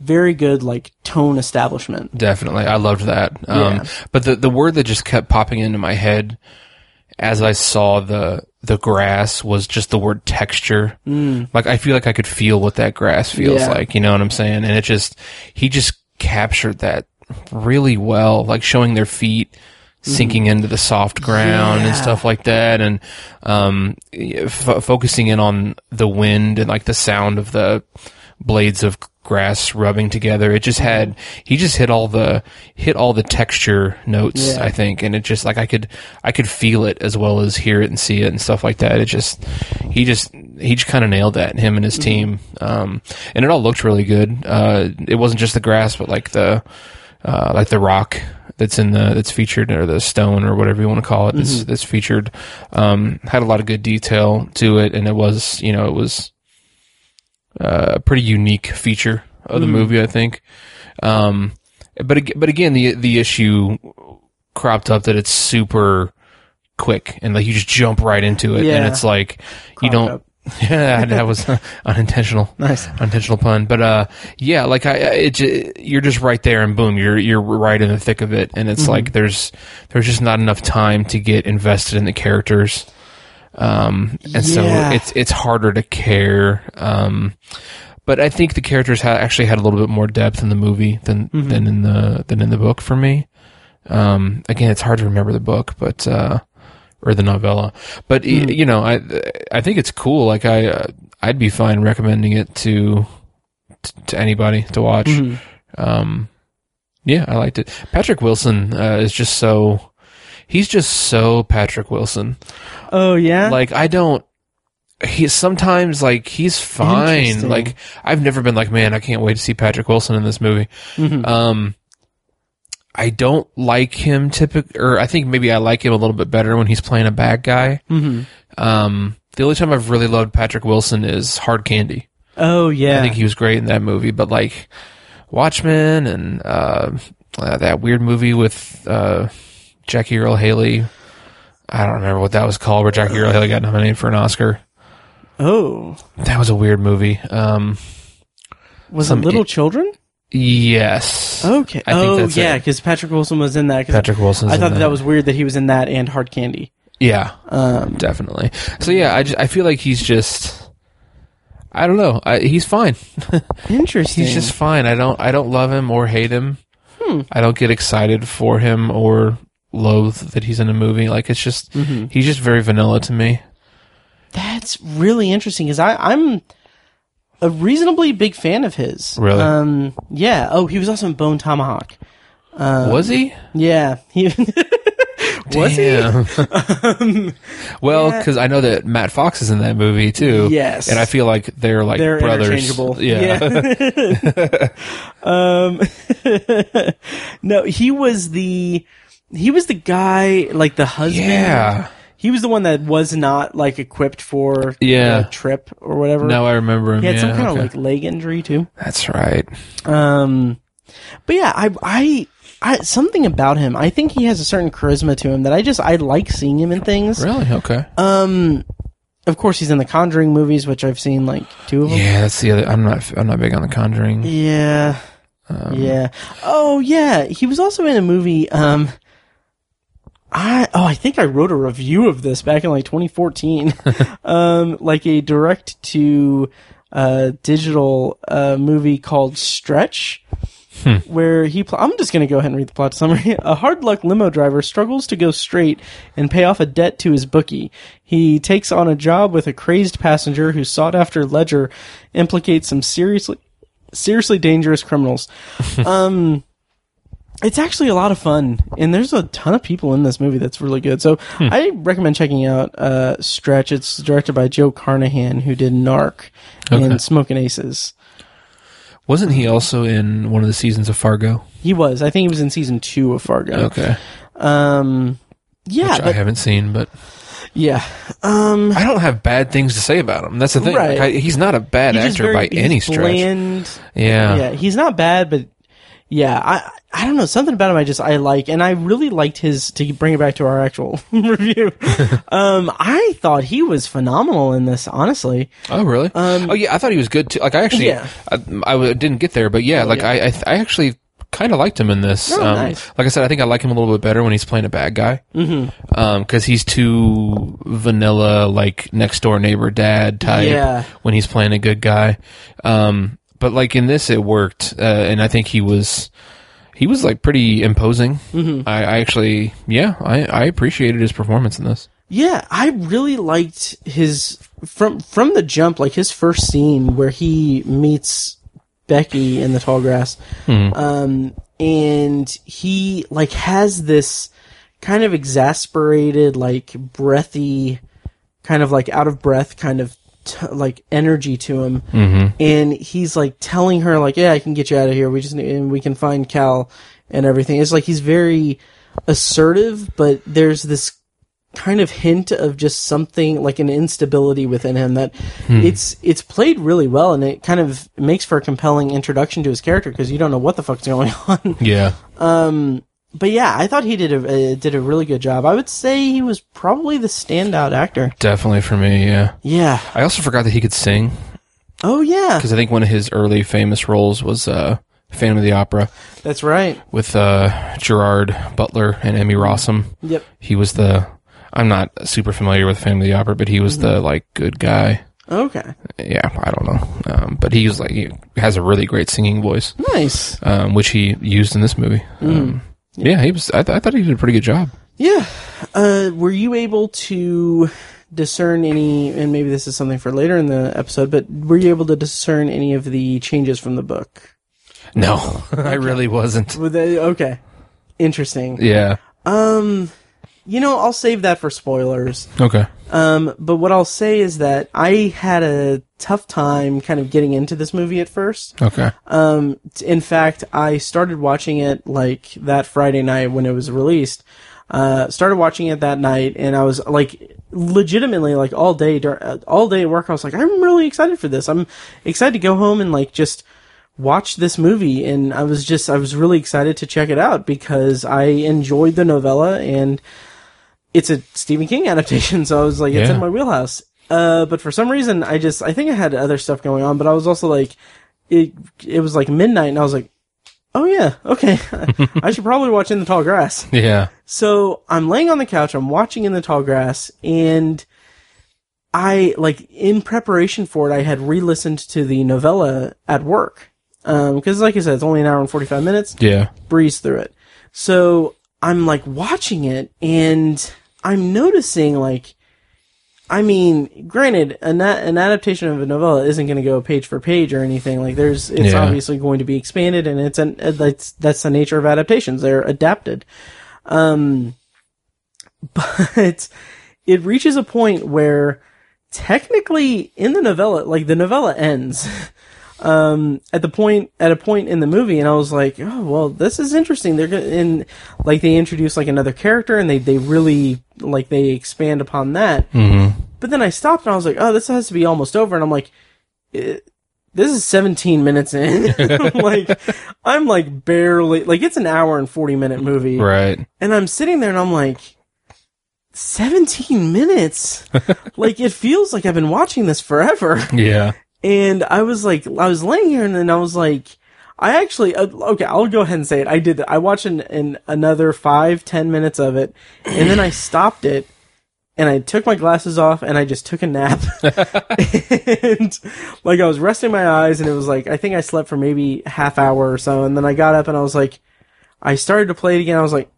S2: very good, like tone establishment.
S3: Definitely, I loved that. Um,
S2: Yeah.
S3: But the the word that just kept popping into my head as I saw the the grass was just the word texture. Mm. Like I feel like I could feel what that grass feels
S2: Yeah.
S3: like. You know what I'm saying? And it just he just captured that really well, like showing their feet sinking into the soft ground and
S2: Mm-hmm.
S3: Stuff like that, and um, f- focusing in on the wind and like the sound of the blades of grass rubbing together. It just had he just hit all the hit all the texture notes,
S2: Yeah.
S3: I think, and it just like I could I could feel it as well as hear it and see it and stuff like that. It just he just he just kind of nailed that him and his team, um, and it all looked really good. Uh, it wasn't just the grass, but like the uh, like the rock that's in the that's featured or the stone or whatever you want to call it that's, that's featured um, had a lot of good detail to it, and it was you know it was uh, a pretty unique feature of the movie, I think. Um, but but again, the the issue cropped up that it's super quick and like you just jump right into it, and it's like you don't.
S2: up.
S3: Yeah, that was unintentional.
S2: Nice.
S3: unintentional pun. But uh, yeah, like I, it, you're just right there, and boom, you're you're right in the thick of it, and it's
S2: Mm-hmm.
S3: like there's there's just not enough time to get invested in the characters, um, and so it's it's harder to care. Um, but I think the characters ha- actually had a little bit more depth in the movie than
S2: Mm-hmm.
S3: than in the than in the book for me. Um, again, it's hard to remember the book, but uh, or the novella, but y
S2: Hmm.
S3: you know, I I think it's cool. Like I uh, I'd be fine recommending it to to anybody to watch.
S2: Mm-hmm.
S3: Um, yeah, I liked it. Patrick Wilson uh, is just so he's just so Patrick Wilson.
S2: Oh yeah.
S3: Like I don't. He's sometimes like he's fine. Like I've never been like, man, I can't wait to see Patrick Wilson in this movie.
S2: Mhm.
S3: Um, I don't like him typically, or I think maybe I like him a little bit better when he's playing a bad guy.
S2: Mhm.
S3: Um, the only time I've really loved Patrick Wilson is Hard Candy.
S2: Oh yeah.
S3: I think he was great in that movie, but like Watchmen and uh, uh, that weird movie with uh, Jackie Earle Haley. I don't remember what that was called, where Jackie Earle Haley got nominated for an Oscar.
S2: oh,
S3: That was a weird movie. Um,
S2: was it Little
S3: i-
S2: Children?
S3: yes.
S2: Okay.
S3: I think
S2: oh
S3: that's
S2: yeah,
S3: it.
S2: because Patrick Wilson was in that. 'cause
S3: Patrick Wilson's
S2: I
S3: in
S2: thought that.
S3: that.
S2: was weird that he was in that and Hard Candy.
S3: Yeah,
S2: Um,
S3: definitely. So yeah, I just, I feel like he's just. I don't know. I, he's fine.
S2: interesting.
S3: He's just fine. I don't I don't love him or hate him.
S2: Hmm.
S3: I don't get excited for him or loathe that he's in a movie. Like it's just
S2: Mm-hmm.
S3: he's just very vanilla to me.
S2: That's really interesting because I'm a reasonably big fan of his.
S3: Really?
S2: Um, yeah. Oh, he was also in Bone Tomahawk.
S3: Was he?
S2: Yeah. He was he?
S3: Damn. well,
S2: Yeah.
S3: because I know that Matt Fox is in that movie too.
S2: Yes.
S3: and I feel like they're like
S2: They're
S3: brothers.
S2: interchangeable.
S3: Yeah.
S2: Um, no, he was the he was the guy like the husband.
S3: Yeah.
S2: He was the one that was not like equipped for
S3: Yeah.
S2: the trip or whatever.
S3: now I remember him.
S2: he had
S3: yeah,
S2: some kind
S3: okay.
S2: of like leg injury too.
S3: That's right.
S2: Um, but yeah, I, I, I, something about him. I think he has a certain charisma to him that I just I like seeing him in things.
S3: Really? Okay.
S2: Um, of course, he's in the Conjuring movies, which I've seen like two of them.
S3: yeah, that's the other. I'm not. I'm not big on The Conjuring.
S2: Yeah.
S3: Um,
S2: yeah. Oh yeah, he was also in a movie. Um, I oh I think I wrote a review of this back in like 2014. um, like a direct to uh digital uh movie called Stretch. where he. Pl- I'm just going to go ahead and read the plot summary. A hard luck limo driver struggles to go straight and pay off a debt to his bookie. He takes on a job with a crazed passenger whose sought after ledger implicates some seriously seriously dangerous criminals. um, it's actually a lot of fun, and there's a ton of people in this movie that's really good. So I recommend checking out uh, Stretch. It's directed by Joe Carnahan, who did Narc
S3: Okay.
S2: and Smoking Aces.
S3: Wasn't he also in one of the seasons of Fargo?
S2: He was. I think he was in season two of Fargo.
S3: Okay,
S2: Um, yeah,
S3: which I
S2: but-
S3: haven't seen, but
S2: yeah. Um,
S3: I don't have bad things to say about him. That's the thing.
S2: Right.
S3: Like, I, he's not a bad
S2: he's
S3: actor
S2: very-
S3: by any stretch.
S2: Bland.
S3: Yeah.
S2: yeah. He's not bad, but yeah, I I don't know something about him. I just I like, and I really liked his. To bring it back to our actual review, um, I thought he was phenomenal in this. Honestly,
S3: Oh, really? oh, yeah. I thought he was good too. Like, I actually,
S2: Um, Yeah. Oh,
S3: I, I didn't get there, but yeah, like,
S2: yeah.
S3: I, I, I actually kind of liked him in this.
S2: Oh,
S3: um,
S2: nice.
S3: Like I said, I think I like him a little bit better when he's playing a bad guy. Mm-hmm. Um, cause he's too vanilla, like next door neighbor dad type
S2: Yeah.
S3: when he's playing a good guy. Um, but like in this, it worked. Uh, and I think he was, he was like pretty imposing. Mm-hmm. I, I actually, yeah, I, I appreciated his performance in this.
S2: Yeah, I really liked his from from the jump, like his first scene where he meets Becky in the tall grass, um, and he like has this kind of exasperated, like breathy, kind of like out of breath, kind of t- like energy to him, mm-hmm. and he's like telling her like, "Yeah, I can get you out of here. We just need, and we can find Cal and everything." It's like he's very assertive, but there's this kind of hint of just something like an instability within him that hmm. it's it's played really well and it kind of makes for a compelling introduction to his character because you don't know what the fuck's going on.
S3: Yeah.
S2: Um, but yeah, I thought he did a uh, did a really good job. I would say he was probably the standout actor.
S3: Definitely for me. Yeah.
S2: Yeah.
S3: I also forgot that he could sing.
S2: Oh yeah.
S3: because I think one of his early famous roles was uh, Phantom of the Opera
S2: That's right.
S3: with uh, Gerard Butler and Emmy Rossum.
S2: Yep.
S3: He was the. I'm not super familiar with Phantom of the Opera, but he was the like good guy.
S2: Okay.
S3: Yeah, I don't know, um, but he was like he has a really great singing voice,
S2: Nice.
S3: um, which he used in this movie. Um, yeah, he was. I, th- I thought he did a pretty good job.
S2: Yeah. Uh, were you able to discern any, and maybe this is something for later in the episode, but were you able to discern any of the changes from the book?
S3: No, I really wasn't.
S2: They, okay. Interesting.
S3: Yeah.
S2: Um, you know, I'll save that for spoilers.
S3: Okay.
S2: Um, but what I'll say is that I had a tough time kind of getting into this movie at first.
S3: Okay.
S2: Um, t- in fact, I started watching it like that Friday night when it was released. Uh, started watching it that night, and I was like, legitimately, like all day, dur- uh, all day at work. I was like, I'm really excited for this. I'm excited to go home and like just watch this movie, and I was just, I was really excited to check it out because I enjoyed the novella, and it's a Stephen King adaptation, so I was like, it's
S3: Yeah.
S2: in my wheelhouse. Uh, but for some reason, I just, I think I had other stuff going on, but I was also like, it, it was like midnight, and I was like, oh yeah, okay, I should probably watch In the Tall Grass.
S3: Yeah.
S2: So I'm laying on the couch, I'm watching In the Tall Grass, and I, like, in preparation for it, I had re-listened to the novella at work. Um, cause like I said, it's only an hour and 45 minutes
S3: Yeah.
S2: breeze through it. So I'm like watching it and I'm noticing like, I mean, granted, an, an adaptation of a novella isn't going to go page for page or anything. Like, there's, it's
S3: Yeah.
S2: obviously going to be expanded, and it's an, uh, that's that's the nature of adaptations. They're adapted. Um, but it reaches a point where technically in the novella, like the novella ends. um at the point at a point in the movie and I was like, "Oh, well, this is interesting." They're going and like they introduce like another character and they they really like they expand upon that.
S3: Mm-hmm.
S2: But then I stopped and I was like, "Oh, this has to be almost over." And I'm like, eh, "This is 17 minutes in." like I'm like barely like it's an hour and 40 minute movie.
S3: Right.
S2: And I'm sitting there and I'm like, 17 minutes? like, it feels like I've been watching this forever.
S3: Yeah.
S2: And I was like, I was laying here and then I was like, I actually, uh, okay, I'll go ahead and say it. I did that. I watched an, an, another five, ten minutes of it and then I stopped it and I took my glasses off and I just took a nap. and like I was resting my eyes and it was like I think I slept for maybe half hour or so and then I got up and I was like I started to play it again. I was like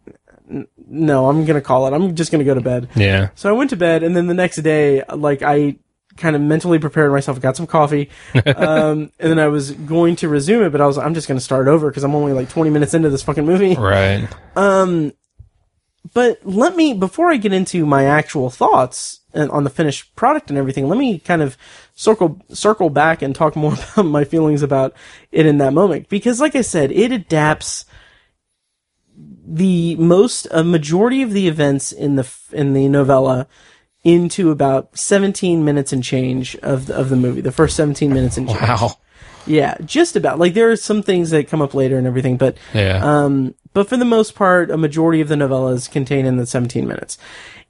S2: no, I'm going to call it. I'm just going to go to bed.
S3: Yeah.
S2: So I went to bed, and then the next day, like I kind of mentally prepared myself, got some coffee, um, and then I was going to resume it, but I was I'm just going to start over because I'm only like 20 minutes into this fucking movie.
S3: Right.
S2: But let me before I get into my actual thoughts and on the finished product and everything, let me kind of circle circle back and talk more about my feelings about it in that moment because, like I said, it adapts the most a majority of the events in the in the novella into about 17 minutes and change of the, of the movie the first 17 minutes and change
S3: Wow.
S2: yeah just about like there are some things that come up later and everything but
S3: Yeah.
S2: um, but for the most part, a majority of the novella is contained in the 17 minutes.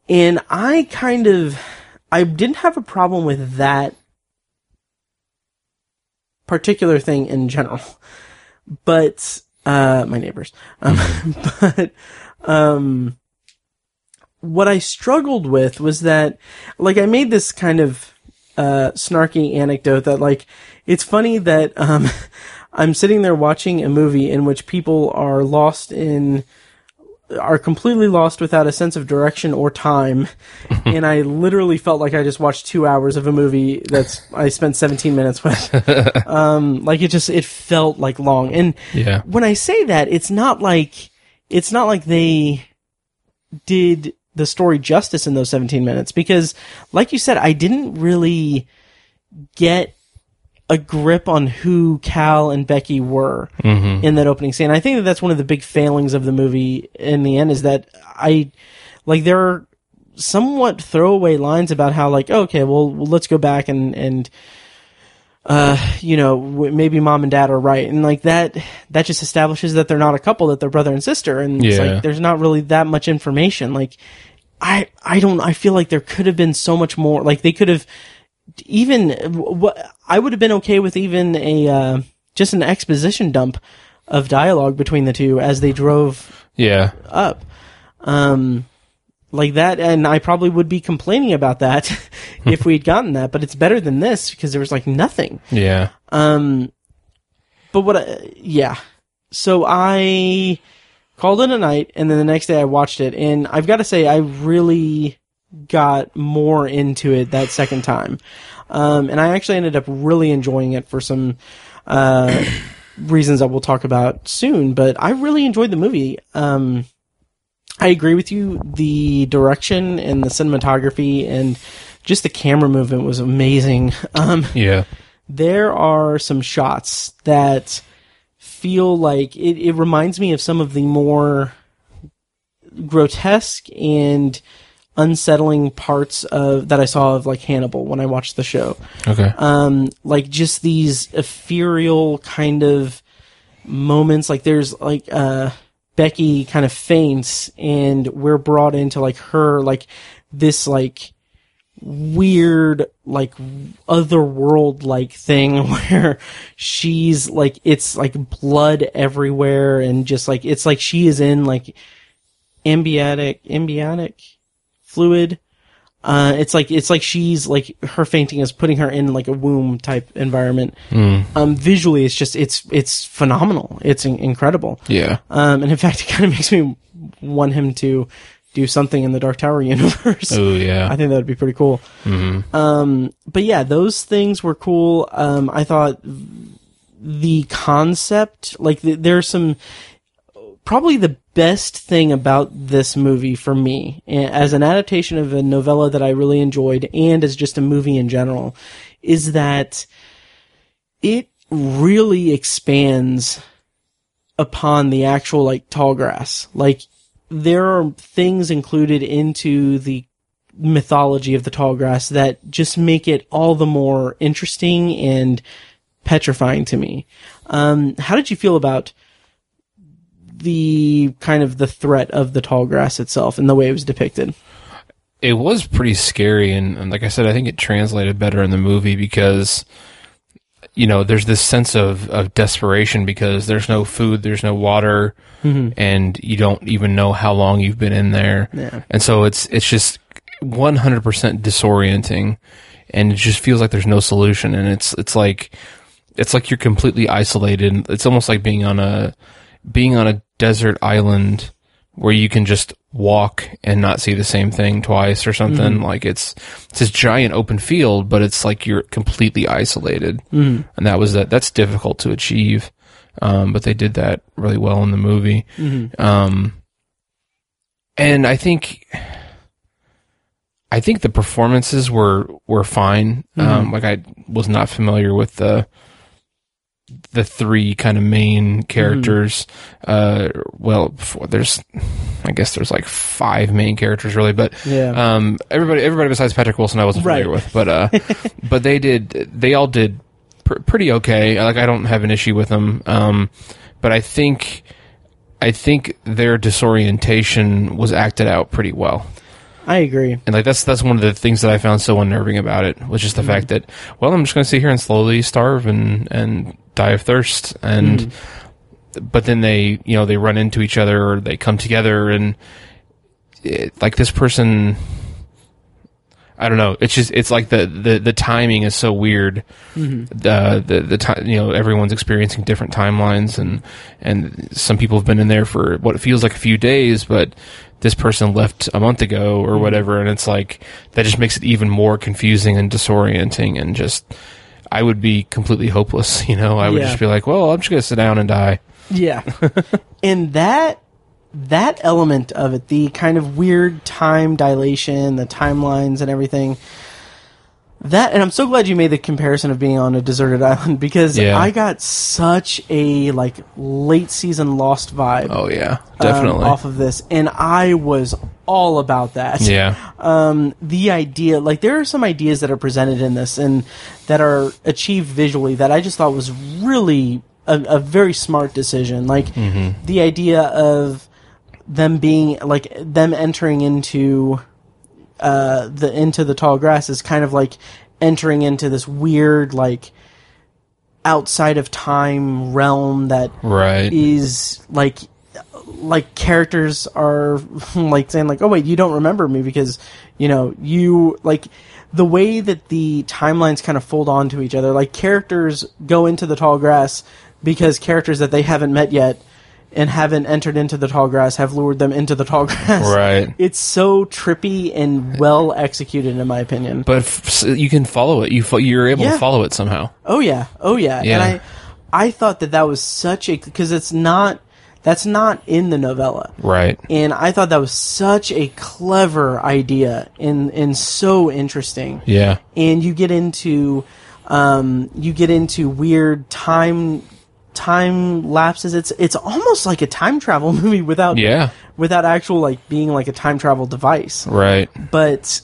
S2: And I kind of, I didn't have a problem with that particular thing in general. But, uh, my neighbors. Um, but, um, what I struggled with was that, like, I made this kind of, uh, snarky anecdote that, like, it's funny that, um, I'm sitting there watching a movie in which people are lost in, are completely lost without a sense of direction or time. and I literally felt like I just watched two hours of a movie that's, I spent 17 minutes with. um, like it just, it felt like long. And
S3: Yeah.
S2: when I say that, it's not like, it's not like they did the story justice in those 17 minutes because, like you said, I didn't really get a grip on who Cal and Becky were mm-hmm. in that opening scene. I think that that's one of the big failings of the movie in the end is that I, like, there are somewhat throwaway lines about how, like, okay, well, well let's go back and, and, uh, you know, maybe mom and dad are right. And like that, that just establishes that they're not a couple, that they're brother and sister. And it's
S3: Yeah.
S2: like, there's not really that much information. Like, I, I don't, I feel like there could have been so much more. Like they could have even, what, I would have been okay with even a, uh, just an exposition dump of dialogue between the two as they drove
S3: Yeah.
S2: up. Um, like that, and I probably would be complaining about that if we'd gotten that, but it's better than this because there was like nothing.
S3: Yeah.
S2: Um, but what, I, yeah. So I called it a night, and then the next day I watched it, and I've got to say, I really got more into it that second time. Um, and I actually ended up really enjoying it for some, uh, reasons that we'll talk about soon, but I really enjoyed the movie. Um, I agree with you. The direction and the cinematography and just the camera movement was amazing. Um,
S3: Yeah.
S2: there are some shots that feel like it, it reminds me of some of the more grotesque and unsettling parts of that I saw of like Hannibal when I watched the show.
S3: Okay.
S2: Um, like just these ethereal kind of moments. Like there's like uh Becky kind of faints and we're brought into like her like this like weird like otherworld like thing where she's like it's like blood everywhere and just like it's like she is in like ambiotic ambiotic fluid uh it's like it's like she's like her fainting is putting her in like a womb type environment um visually it's just it's it's phenomenal it's in- incredible
S3: yeah.
S2: um and in fact it kind of makes me want him to do something in the dark tower universe
S3: Oh yeah.
S2: I think that would be pretty cool. Um, but yeah, those things were cool. Um, I thought the concept, like th- there's some, probably the best thing about this movie for me as an adaptation of a novella that I really enjoyed and as just a movie in general is that it really expands upon the actual like tall grass. Like there are things included into the mythology of the tall grass that just make it all the more interesting and petrifying to me. Um, how did you feel about the kind of the threat of the tall grass itself and the way it was depicted?
S3: it was pretty scary and, and like i said i think it translated better in the movie because you know there's this sense of, of desperation because there's no food there's no water mm-hmm. and you don't even know how long you've been in there
S2: Yeah.
S3: and so it's it's just 100% disorienting and it just feels like there's no solution and it's it's like it's like you're completely isolated it's almost like being on a being on a desert island where you can just walk and not see the same thing twice or something. Like it's it's this giant open field but it's like you're completely isolated. Mm. and that was that that's difficult to achieve. Um, but they did that really well in the movie. Um, and I think I think the performances were were fine. Um, like I was not familiar with the the three kind of main characters. Uh, well, before, there's I guess there's like five main characters really, but
S2: Yeah.
S3: um, everybody everybody besides Patrick Wilson I wasn't familiar
S2: Right.
S3: with, but uh, but they did they all did pr- pretty okay. Like I don't have an issue with them, um, but I think. I think their disorientation was acted out pretty well
S2: I agree.
S3: and like that's that's one of the things that I found so unnerving about it was just the fact mm-hmm. that well I'm just going to sit here and slowly starve and and die of thirst. And mm-hmm. but then they you know they run into each other or they come together and it, like this person I don't know. It's just it's like the the, the timing is so weird. Mm-hmm. Uh, the the the time you know everyone's experiencing different timelines and and some people have been in there for what feels like a few days but this person left a month ago or mm-hmm. whatever and it's like that just makes it even more confusing and disorienting and just I would be completely hopeless you know I would
S2: Yeah.
S3: just be like well I'm just going to sit down and die
S2: Yeah. and that that element of it, the kind of weird time dilation, the timelines and everything. That and I'm so glad you made the comparison of being on a deserted island because
S3: Yeah.
S2: I got such a like late season Lost vibe
S3: oh yeah.
S2: um,
S3: definitely.
S2: off of this and I was all about that.
S3: Yeah.
S2: Um, the idea like there are some ideas that are presented in this and that are achieved visually that i just thought was really a, a very smart decision. Like
S3: Mm-hmm.
S2: the idea of them being like them entering into uh the into the tall grass is kind of like entering into this weird like outside of time realm that
S3: right.
S2: is like like characters are like saying like oh wait you don't remember me because you know you like the way that the timelines kind of fold onto each other like characters go into the tall grass because characters that they haven't met yet and haven't entered into the tall grass have lured them into the tall grass.
S3: Right.
S2: It's so trippy and well executed in my opinion.
S3: But f- you can follow it. You fo- you're able
S2: Yeah.
S3: to follow it somehow.
S2: Oh yeah, oh yeah.
S3: Yeah.
S2: And I, I thought that that was such a because it's not that's not in the novella,
S3: right.
S2: And I thought that was such a clever idea and and so interesting.
S3: yeah.
S2: And you get into, um, you get into weird time time lapses. It's it's almost like a time travel movie without
S3: yeah.
S2: without actual like being like a time travel device.
S3: Right.
S2: But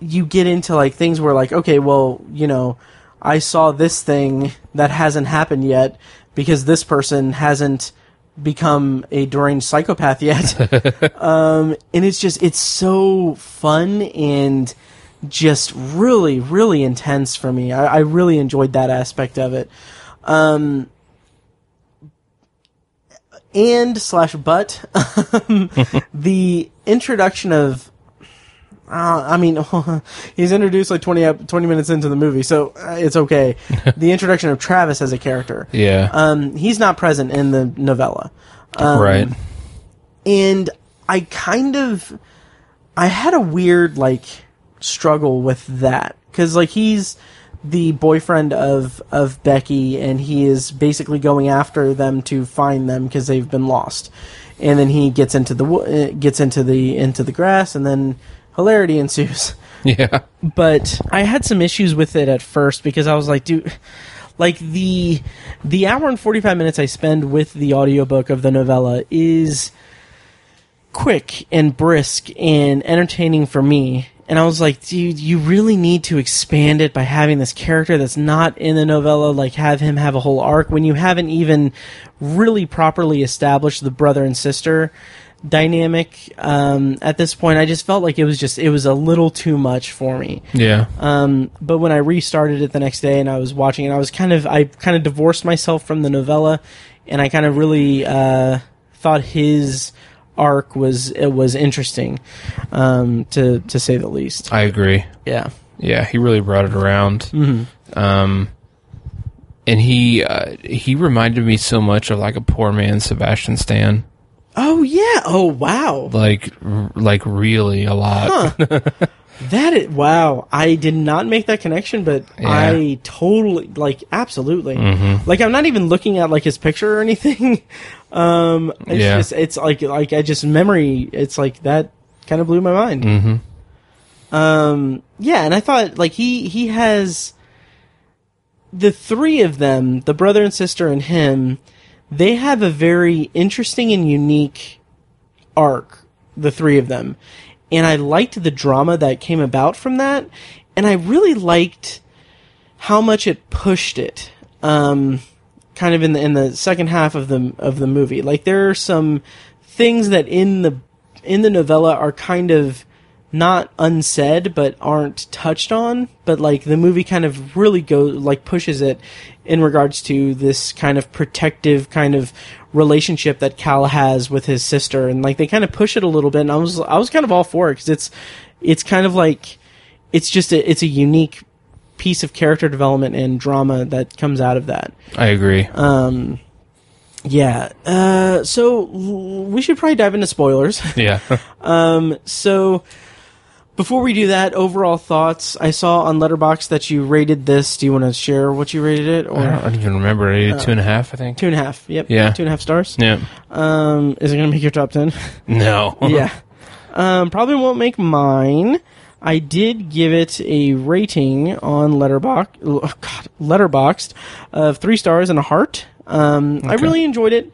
S2: you get into like things where like okay well you know i saw this thing that hasn't happened yet because this person hasn't become a deranged psychopath yet. Um and it's just it's so fun and just really really intense for me. I, I really enjoyed that aspect of it. Um and slash but um, the introduction of uh, I mean, he's introduced like 20, 20 minutes into the movie, so uh, it's okay. the introduction of Travis as a character.
S3: yeah
S2: Um, he's not present in the novella. Um,
S3: right
S2: And I kind of, I had a weird, like, struggle with that. Cause, like, he's the boyfriend of, of Becky, and he is basically going after them to find them because they've been lost. And then he gets into the, uh, gets into the, into the grass, and then hilarity ensues
S3: yeah
S2: but I had some issues with it at first because I was like, dude, like the the hour and 45 minutes I spend with the audiobook of the novella is quick and brisk and entertaining for me. And I was like, dude, you really need to expand it by having this character that's not in the novella, like have him have a whole arc when you haven't even really properly established the brother and sister dynamic um, at this point. I just felt like it was just it was a little too much for me.
S3: yeah
S2: Um, but when I restarted it the next day and I was watching it, I was kind of I kind of divorced myself from the novella, and I kind of really uh, thought his arc was it was interesting, um, to to say the least.
S3: I agree.
S2: Yeah.
S3: Yeah, he really brought it around.
S2: Mm-hmm.
S3: Um, and he uh, he reminded me so much of like a poor man Sebastian Stan,
S2: Oh yeah. Oh wow.
S3: like r- like really a lot.
S2: That is wow. I did not make that connection, but
S3: Yeah.
S2: I totally like absolutely. Like I'm not even looking at like his picture or anything. um, it's
S3: Yeah.
S2: just it's like like I just memory. It's like that kind of blew my mind.
S3: Mm-hmm.
S2: Um, yeah, and I thought like he he has the three of them, the brother and sister and him. They have a very interesting and unique arc. The three of them, and I liked the drama that came about from that, and I really liked how much it pushed it. Um, kind of in the in the second half of the of the movie, like there are some things that in the in the novella are kind of not unsaid but aren't touched on but like the movie kind of really go like pushes it in regards to this kind of protective kind of relationship that Cal has with his sister and like they kind of push it a little bit and I was I was kind of all for it cuz it's it's kind of like it's just a it's a unique piece of character development and drama that comes out of that
S3: I agree.
S2: um yeah uh so we should probably dive into spoilers
S3: yeah.
S2: um, so before we do that, overall thoughts. I saw on Letterbox that you rated this. Do you want to share what you rated it? Or I
S3: don't even remember. I did two and a half, I think.
S2: two and a half? Yep.
S3: Yeah.
S2: Two and a half stars.
S3: Yeah.
S2: Um, is it gonna make your top ten?
S3: No.
S2: yeah. Um, probably won't make mine. I did give it a rating on Letterbox. Oh God, Letterboxd of three stars and a heart. Um, I really enjoyed it.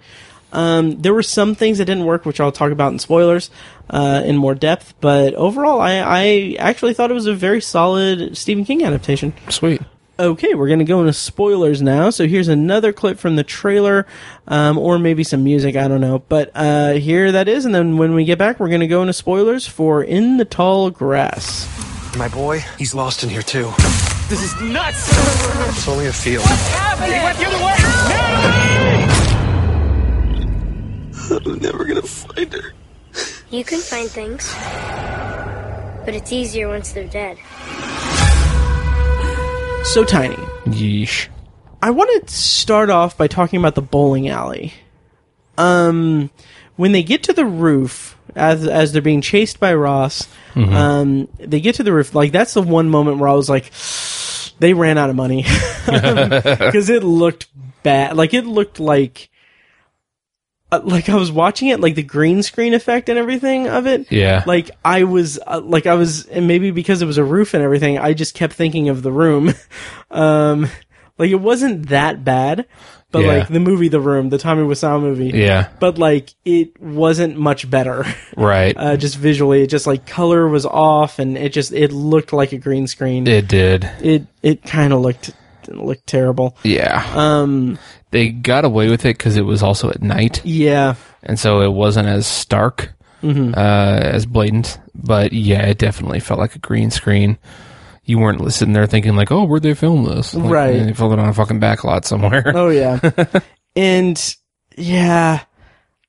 S2: Um, there were some things that didn't work, which I'll talk about in spoilers uh, in more depth. But overall, I, I actually thought it was a very solid Stephen King adaptation.
S3: Sweet.
S2: Okay, we're going to go into spoilers now. So here's another clip from the trailer, um, or maybe some music. I don't know. But uh, here that is. And then when we get back, we're going to go into spoilers for In the Tall Grass.
S6: My boy, he's lost in here too.
S7: This is nuts!
S6: It's only a field. What's happening?
S7: He went the other way!
S6: I'm never gonna find her.
S8: You can find things, but it's easier once they're dead.
S2: So tiny.
S3: Yeesh.
S2: I want to start off by talking about the bowling alley. Um, when they get to the roof, as as they're being chased by Ross, um, they get to the roof. Like that's the one moment where I was like, they ran out of money because it looked bad. Like it looked like. Uh, Like I was watching it, like the green screen effect and everything of it.
S3: Yeah.
S2: Like I was, uh, like I was, and maybe because it was a roof and everything, I just kept thinking of the room. um, like it wasn't that bad, but
S3: Yeah.
S2: like the movie The Room, the Tommy Wiseau movie.
S3: Yeah.
S2: But like it wasn't much better.
S3: Right.
S2: Uh, just visually, it just like color was off, and it just it looked like a green screen.
S3: it did.
S2: it it kind of looked looked terrible.
S3: Yeah.
S2: Um,
S3: they got away with it because it was also at night,
S2: yeah,
S3: and so it wasn't as stark,
S2: Mm-hmm.
S3: uh, as blatant. But yeah, it definitely felt like a green screen. You weren't sitting there thinking like, "Oh, where'd they film this?" Like,
S2: Right.
S3: They filmed it on a fucking backlot somewhere.
S2: Oh yeah. and yeah,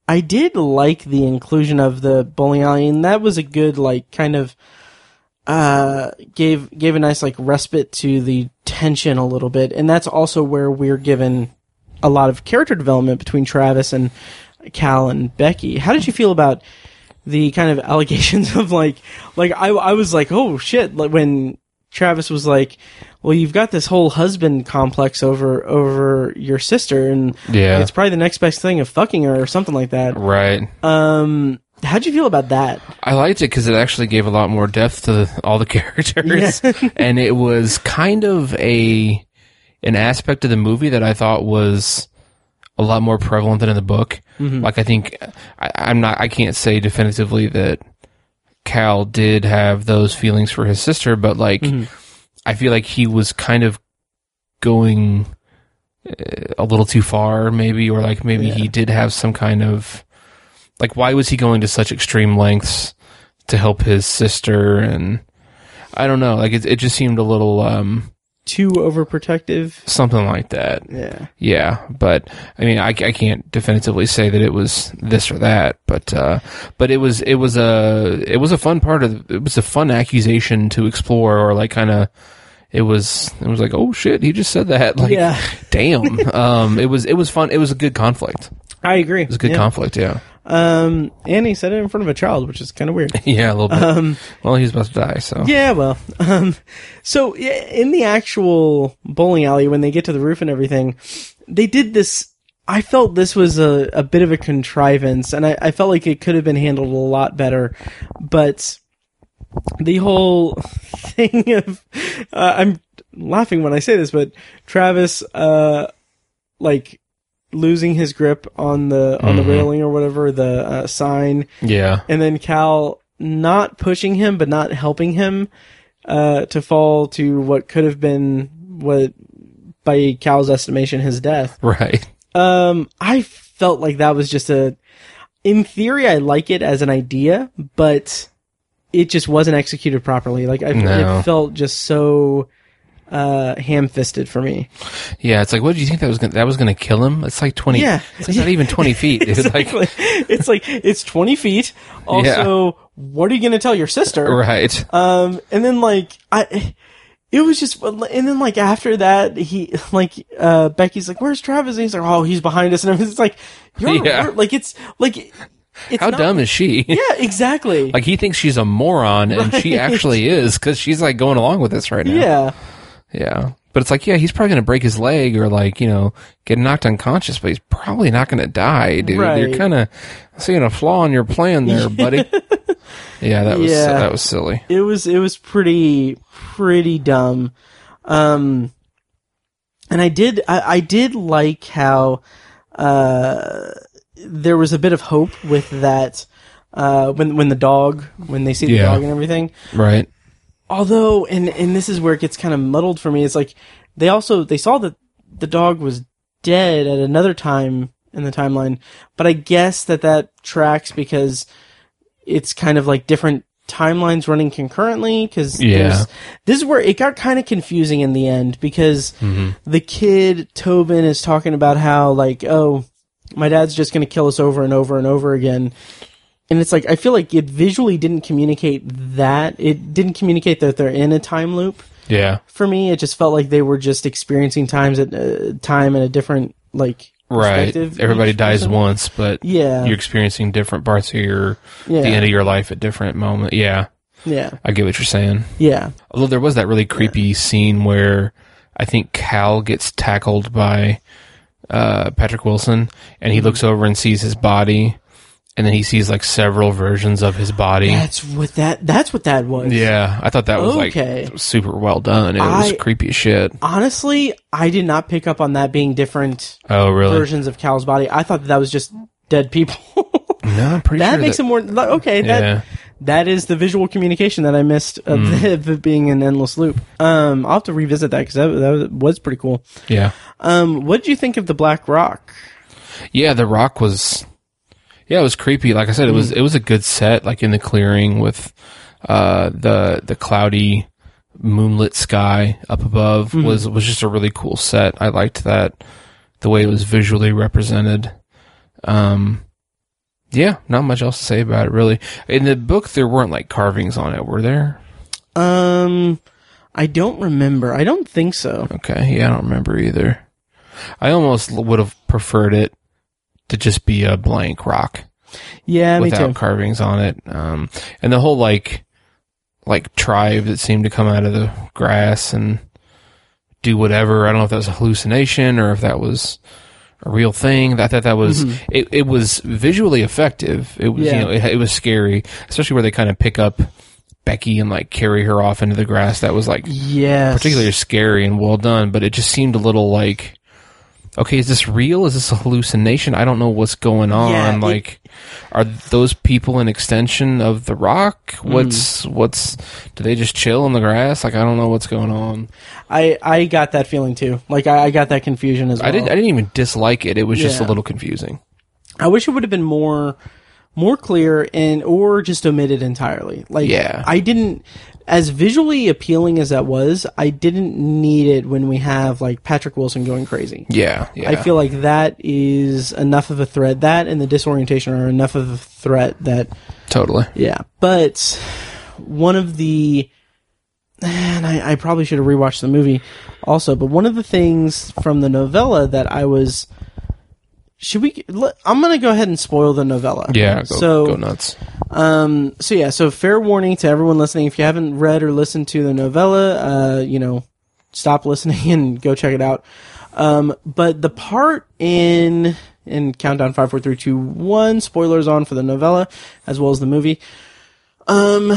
S2: I did like the inclusion of the bowling alley, and that was a good like kind of uh gave gave a nice like respite to the tension a little bit, and that's also where we're given a lot of character development between Travis and Cal and Becky. How did you feel about the kind of allegations of like like I I was like oh shit like when Travis was like well you've got this whole husband complex over over your sister and
S3: Yeah.
S2: it's probably the next best thing of fucking her or something like that.
S3: right.
S2: Um how'd you feel about that?
S3: I liked it because it actually gave a lot more depth to the, all the characters, and it was kind of a an aspect of the movie that I thought was a lot more prevalent than in the book. Like I think I, I'm not, I can't say definitively that Cal did have those feelings for his sister, but like I feel like he was kind of going uh, a little too far, maybe, or like maybe he did have some kind of like why was he going to such extreme lengths to help his sister? And I don't know. Like it it just seemed a little um
S2: too overprotective.
S3: something like that.
S2: Yeah.
S3: Yeah, but I mean, I, I can't definitively say that it was this or that, but uh, but it was it was a it was a fun part of it was a fun accusation to explore or like kind of it was it was like oh shit he just said that like
S2: Yeah.
S3: damn um it was it was fun it was a good conflict
S2: I agree.
S3: It was a good
S2: yeah.
S3: conflict yeah
S2: Um, and he said it in front of a child, which is kind of weird.
S3: yeah a little bit Um, well he's about to die so
S2: Yeah, well, um, so in the actual bowling alley, when they get to the roof and everything, they did this. I felt this was a, a bit of a contrivance, and I, I felt like it could have been handled a lot better. But the whole thing of, uh, I'm laughing when I say this, but Travis, uh, like losing his grip on the on the
S3: Mhm.
S2: railing or whatever the uh, sign
S3: yeah
S2: and then Cal not pushing him but not helping him uh, to fall to what could have been what by Cal's estimation his death.
S3: right
S2: Um, I felt like that was just a. In theory, I like it as an idea, but it just wasn't executed properly. Like I,
S3: No.
S2: it felt just so uh, ham-fisted for me.
S3: yeah it's like what did you think that was gonna that was gonna kill him it's like 20
S2: Yeah.
S3: it's like not even 20 feet
S2: exactly.
S3: like
S2: it's like it's twenty feet. Also, what are you going to tell your sister?
S3: right
S2: Um, and then like I, it was just, and then like after that, he like uh Becky's like, "Where's Travis?" And he's like, "Oh, he's behind us." And everything's like, "You're
S3: Yeah.
S2: like it's like it's
S3: how
S2: not-
S3: dumb is she
S2: Yeah, exactly.
S3: Like he thinks she's a moron, and she actually is because she's like going along with this right now.
S2: yeah,
S3: yeah. But it's like, yeah, he's probably gonna break his leg or like you know get knocked unconscious, but he's probably not gonna die, dude.
S2: Right.
S3: You're kind of seeing a flaw in your plan there, buddy. yeah, that was
S2: Yeah.
S3: that was silly.
S2: it was it was pretty pretty dumb. Um, and I did I, I did like how uh there was a bit of hope with that uh when when the dog when they see the
S3: Yeah.
S2: dog and everything.
S3: Right.
S2: Although and and this is where it gets kind of muddled for me it's like they also they saw that the dog was dead at another time in the timeline but i guess that that tracks because it's kind of like different timelines running concurrently because
S3: Yeah.
S2: this is where it got kind of confusing in the end because mm-hmm. the kid tobin is talking about how like oh my dad's just going to kill us over and over and over again and it's like I feel like it visually didn't communicate that. It didn't communicate that they're in a time loop.
S3: Yeah.
S2: For me, it just felt like they were just experiencing times at uh, time in a different like
S3: Right.
S2: perspective
S3: Everybody dies once, but
S2: Yeah.
S3: you're experiencing different parts of your
S2: Yeah.
S3: the end of your life at different moment. Yeah.
S2: Yeah,
S3: I get what you're saying.
S2: yeah,
S3: Although there was that really creepy scene where I think Cal gets tackled by uh, Patrick Wilson, and he looks over and sees his body, and then he sees like several versions of his body.
S2: that's what that. That's what that was.
S3: yeah, I thought that was
S2: Okay.
S3: like super well done. It was creepy as shit.
S2: Honestly, I did not pick up on that being different
S3: Oh, really?
S2: versions of Cal's body. I thought that, that was just dead people.
S3: No, I'm pretty
S2: that
S3: sure
S2: makes
S3: that,
S2: it more okay. That
S3: Yeah.
S2: that is the visual communication that I missed of,
S3: Hmm.
S2: the, of it being an endless loop. Um, I'll have to revisit that because that, that was pretty cool.
S3: Yeah,
S2: Um, what did you think of the Black Rock?
S3: yeah. The Rock was, yeah, it was creepy. Like I said, it was
S2: Mm.
S3: it was a good set, like in the clearing with uh, the the cloudy moonlit sky up above
S2: Mm-hmm.
S3: was was just a really cool set. I liked that the way it was visually represented. Um, yeah, not much else to say about it really. In the book, there weren't like carvings on it, were there?
S2: Um, I don't remember. I don't think so.
S3: Okay, yeah, I don't remember either. I almost would have preferred it to just be a blank rock
S2: Yeah, me
S3: without carvings on it. Um, and the whole like, like tribe that seemed to come out of the grass and do whatever. I don't know if that was a hallucination or if that was a real thing. I thought that was it. It was visually effective. It was
S2: Mm-hmm. Yeah.
S3: you know it, it was scary, especially where they kind of pick up Becky and like carry her off into the grass. That was like
S2: Yes.
S3: particularly scary and well done, but it just seemed a little like, okay, is this real? Is this a hallucination? I don't know what's going on.
S2: Yeah, it-
S3: like, are those people an extension of the rock?
S2: Mm.
S3: What's what's? Do they just chill in the grass? Like, I don't know what's going on.
S2: I I got that feeling too. Like I, I got that confusion as well.
S3: I didn't. I didn't even dislike it. It was just a little confusing.
S2: I wish it would have been more more clear and or just omitted entirely. Like
S3: Yeah.
S2: I didn't as visually appealing as that was, I didn't need it when we have like Patrick Wilson going crazy.
S3: Yeah, yeah.
S2: I feel like that is enough of a threat. That and the disorientation are enough of a threat that
S3: totally.
S2: yeah. But one of the and I, I probably should have rewatched the movie also, but one of the things from the novella that I was should we let- I'm going to go ahead and spoil the novella.
S3: Yeah, go,
S2: so
S3: go nuts.
S2: um, so yeah, so fair warning to everyone listening: if you haven't read or listened to the novella, uh, you know, stop listening and go check it out. Um, but the part in in countdown five, four, three, two, one, spoilers on for the novella as well as the movie. Um,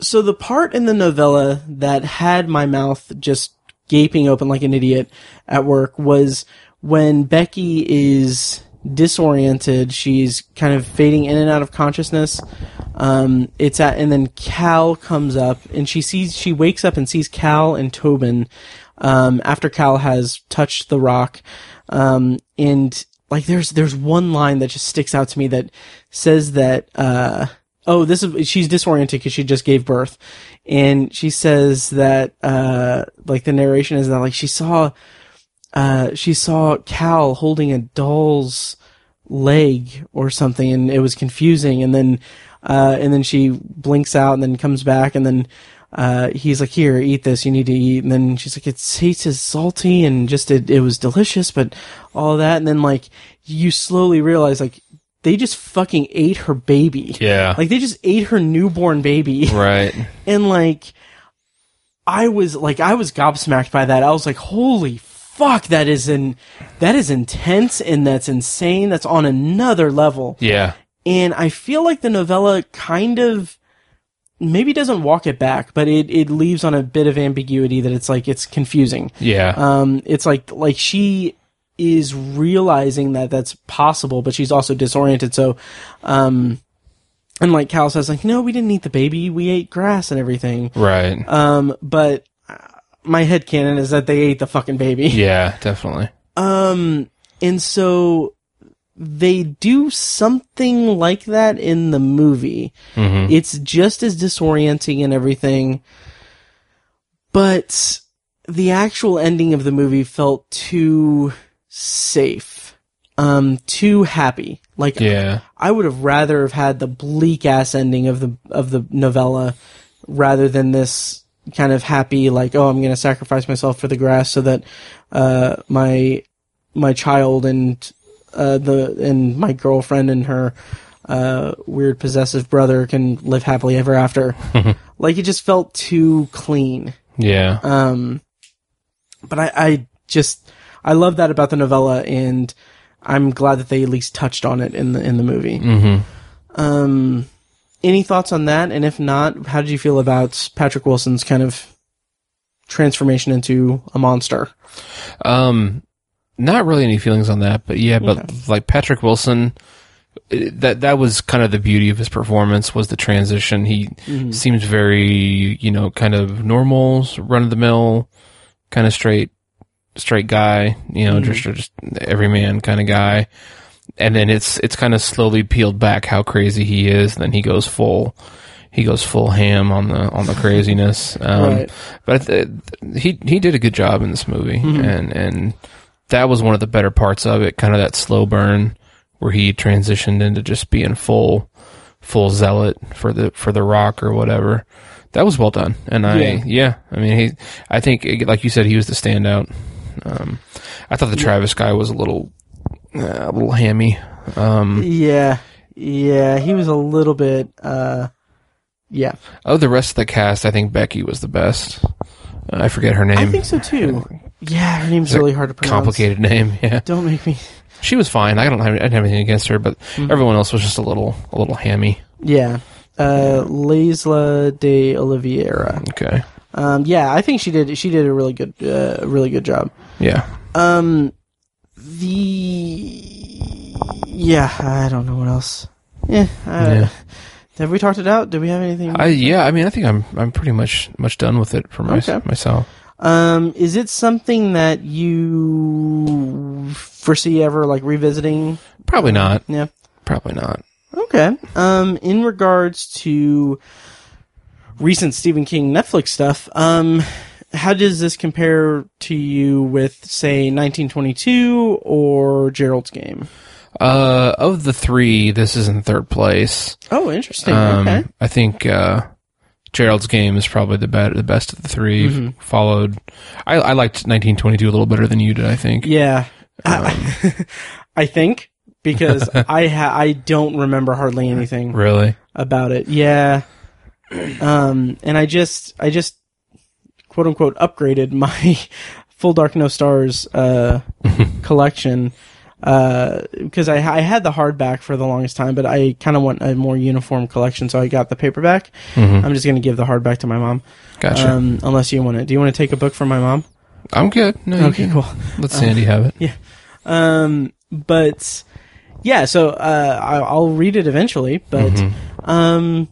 S2: so the part in the novella that had my mouth just gaping open like an idiot at work was when Becky is disoriented. She's kind of fading in and out of consciousness. Um, it's at, and then Cal comes up and she sees, she wakes up and sees Cal and Tobin, um, after Cal has touched the rock. Um, and like there's, there's one line that just sticks out to me that says that, uh, oh, this is, she's disoriented because she just gave birth. And she says that, uh, like the narration is that like she saw, uh, she saw Cal holding a doll's leg or something, and it was confusing. And then, uh, and then she blinks out, and then comes back, and then uh, he's like, "Here, eat this. You need to eat." And then she's like, "It tastes salty, and just it, it was delicious, but all that." And then like you slowly realize like they just fucking ate her baby.
S3: Yeah.
S2: Like they just ate her newborn baby
S3: Right.
S2: and like I was like I was gobsmacked by that. I was like, "Holy fuck, that is in that is intense and that's insane. That's on another level."
S3: Yeah.
S2: And I feel like the novella kind of maybe doesn't walk it back, but it it leaves on a bit of ambiguity that it's like it's confusing.
S3: Yeah.
S2: Um it's like like she is realizing that that's possible, but she's also disoriented. So, um, and like Cal says, like, no, we didn't eat the baby. We ate grass and everything.
S3: right.
S2: Um, but my head canon is that they ate the fucking baby.
S3: yeah, definitely.
S2: Um, and so they do something like that in the movie.
S3: Mm-hmm.
S2: It's just as disorienting and everything, but the actual ending of the movie felt too safe, um, too happy. Like
S3: Yeah.
S2: I would have rather have had the bleak ass ending of the of the novella rather than this kind of happy like oh I'm going to sacrifice myself for the grass so that uh my my child and uh the and my girlfriend and her uh weird possessive brother can live happily ever after. like it just felt too clean.
S3: Yeah.
S2: Um, but I, I just I love that about the novella, and I'm glad that they at least touched on it in the in the movie.
S3: mm-hmm.
S2: Um, any thoughts on that? And if not, how did you feel about Patrick Wilson's kind of transformation into a monster?
S3: Um, not really any feelings on that, but yeah, but
S2: Okay.
S3: like Patrick Wilson, that that was kind of the beauty of his performance was the transition. He
S2: Mm-hmm.
S3: seems very, you know, kind of normal, run of the mill, kind of straight, straight guy. You know, just just every man kind of guy. And then it's it's kind of slowly peeled back how crazy he is. Then he goes full. He goes full ham on the on the craziness. Um,
S2: Right.
S3: But th- he he did a good job in this movie, and and that was one of the better parts of it. Kind of that slow burn where he transitioned into just being full full zealot for the for the rock or whatever. That was well done, and I
S2: Yeah.
S3: yeah, I mean he I think like you said he was the standout. Um, I thought the Travis guy was a little uh, a little hammy. Um,
S2: Yeah, yeah, he was a little bit. uh Yeah,
S3: of the rest of the cast, I think Becky was the best. I forget her name.
S2: I think so too. Yeah, her name's
S3: It's a
S2: really hard to pronounce.
S3: complicated name. Yeah,
S2: Don't make me.
S3: she was fine. I don't have I didn't have anything against her, but
S2: Mm-hmm.
S3: everyone else was just a little a little hammy.
S2: Yeah, uh, de Oliveira.
S3: Okay.
S2: Um, yeah, I think she did. She did a really good, uh, really good job.
S3: Yeah.
S2: Um, the yeah, I don't know what else. Yeah,
S3: Yeah.
S2: have we talked it out? Do we have anything?
S3: I yeah. I mean, I think I'm I'm pretty much much done with it for my,
S2: Okay.
S3: myself.
S2: um, is it something that you foresee ever like revisiting?
S3: Probably not.
S2: Yeah.
S3: Probably not.
S2: Okay. Um, in regards to recent Stephen King Netflix stuff. Um, how does this compare to you with, say, 1922 or Gerald's Game?
S3: Uh, of the three, this is in third place.
S2: Oh, interesting.
S3: Um,
S2: okay.
S3: I think uh, Gerald's Game is probably the better, the best of the 3
S2: Mm-hmm.
S3: Followed, I, I liked 1922 a little better than you did. I think.
S2: Yeah. I, I think because I ha- I don't remember hardly anything
S3: Really?
S2: about it. Yeah. Um, and I just, I just, quote unquote, upgraded my Full Dark No Stars, uh, collection. Uh, because I, I had the hardback for the longest time, but I kind of want a more uniform collection, so I got the paperback. I'm just going to give the hardback to my mom.
S3: Gotcha.
S2: Um, unless you want to. Do you want to take a book from my mom?
S3: I'm good. No, you
S2: Okay,
S3: can-
S2: cool.
S3: Let Sandy have it. Yeah.
S2: Um, but yeah, so uh, I, I'll read it eventually. But um,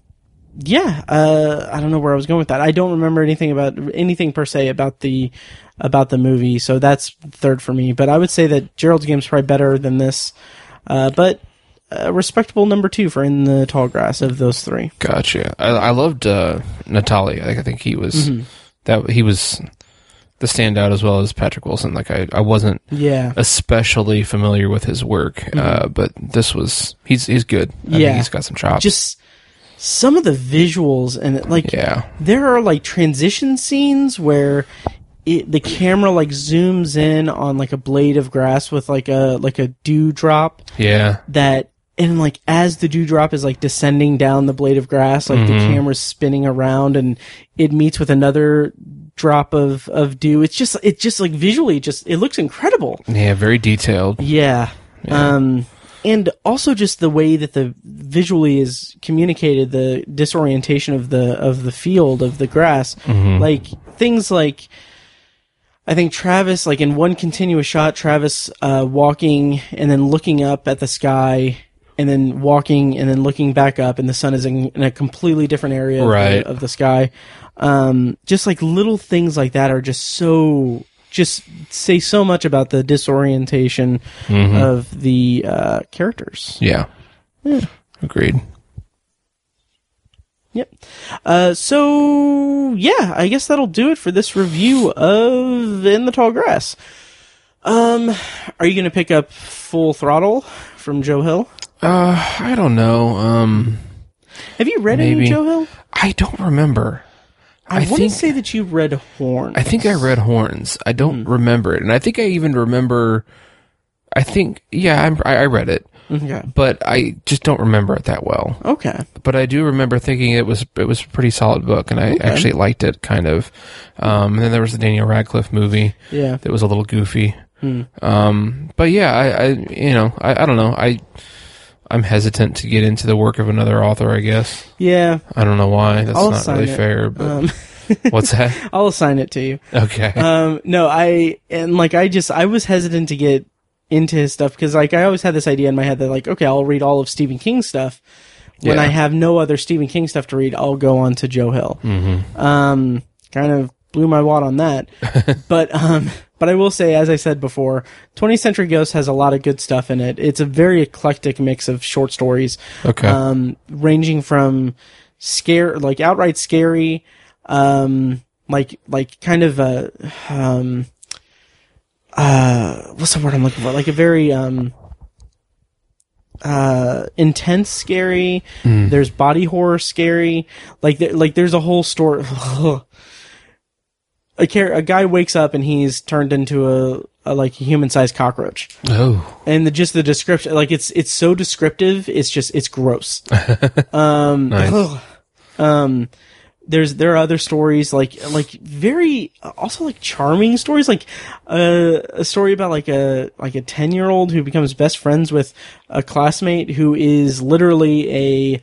S2: yeah, uh, I don't know where I was going with that. I don't remember anything about anything per se about the about the movie. So that's third for me. But I would say that Gerald's Game is probably better than this. Uh, but a respectable number two for In the Tall Grass of those three.
S3: Gotcha. I, I loved uh, Natali. I think he was
S2: Mm-hmm.
S3: that he was the standout as well as Patrick Wilson. Like I, I wasn't
S2: Yeah.
S3: especially familiar with his work, uh, but this was he's he's good. I
S2: Mm-hmm. Yeah.
S3: think he's got some chops.
S2: Just some of the visuals and like
S3: yeah,
S2: there are like transition scenes where it, the camera like zooms in on like a blade of grass with like a like a dewdrop
S3: yeah,
S2: that and like as the dewdrop is like descending down the blade of grass like the camera's spinning around and it meets with another drop of of dew it's just it just like visually just it looks incredible
S3: yeah. Very detailed.
S2: yeah. Um, and also just the way that the visually is communicated, the disorientation of the of the field of the grass, like things like. I think Travis, like in one continuous shot, Travis uh, walking and then looking up at the sky, and then walking and then looking back up, and the sun is in, in a completely different area of the- of the sky. Um, just like little things like that are just so just say so much about the disorientation of the uh, characters.
S3: Yeah, agreed.
S2: Yep. Uh, so yeah, I guess that'll do it for this review of In the Tall Grass. Um, are you going to pick up Full Throttle from Joe Hill?
S3: Uh, I don't know. Um,
S2: Have you read any Joe Hill?
S3: I don't remember.
S2: I,
S3: I
S2: want to say that you read Horns.
S3: I think I read Horns. I don't
S2: Hmm.
S3: remember it, and I think I even remember. I think yeah, I'm, I, I read it,
S2: Okay.
S3: but I just don't remember it that well.
S2: Okay.
S3: But I do remember thinking it was it was a pretty solid book, and I actually liked it kind of. Um, and then there was the Daniel Radcliffe movie
S2: Yeah.
S3: that was a little goofy.
S2: Hmm.
S3: Um, but yeah, I, I you know I, I don't know I I'm hesitant to get into the work of another author. I guess
S2: Yeah.
S3: I don't know why. That's
S2: I'll
S3: not really
S2: it.
S3: fair. But
S2: Um,
S3: what's that?
S2: I'll assign it to you.
S3: Okay.
S2: um no i and like i just i was hesitant to get into his stuff because like i always had this idea in my head that like okay i'll read all of stephen king's stuff when
S3: Yeah.
S2: i have no other stephen king stuff to read i'll go on to joe hill
S3: Mm-hmm.
S2: um kind of blew my wad on that but um but i will say as i said before 20th century ghost has a lot of good stuff in it. It's a very eclectic mix of short stories
S3: Okay.
S2: um ranging from scare like outright scary um like like kind of a um uh what's the word I'm looking for? Like a very um uh intense scary. There's body horror scary. Like like there's a whole story a char- a guy wakes up and he's turned into a, a like a human sized cockroach
S3: oh.
S2: and the just the description like it's it's so descriptive it's just it's gross um
S3: Nice.
S2: ugh. um there's there are other stories like like very also like charming stories like uh, a story about like a like a 10 year old who becomes best friends with a classmate who is literally a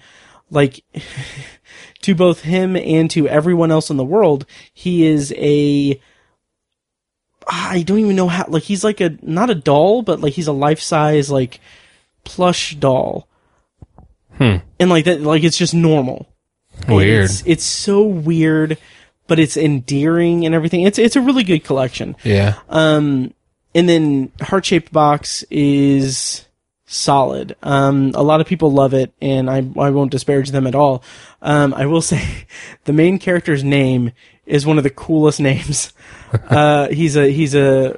S2: like to both him and to everyone else in the world he is a I don't even know how like he's like a not a doll but like he's a life size like plush doll
S3: Hmm.
S2: and like that like it's just normal
S3: Weird.
S2: it's, it's so weird but it's endearing and everything it's it's a really good collection
S3: Yeah.
S2: um and then heart shaped box is solid. Um, a lot of people love it, and I I won't disparage them at all. Um, I will say the main character's name is one of the coolest names. uh, he's a he's a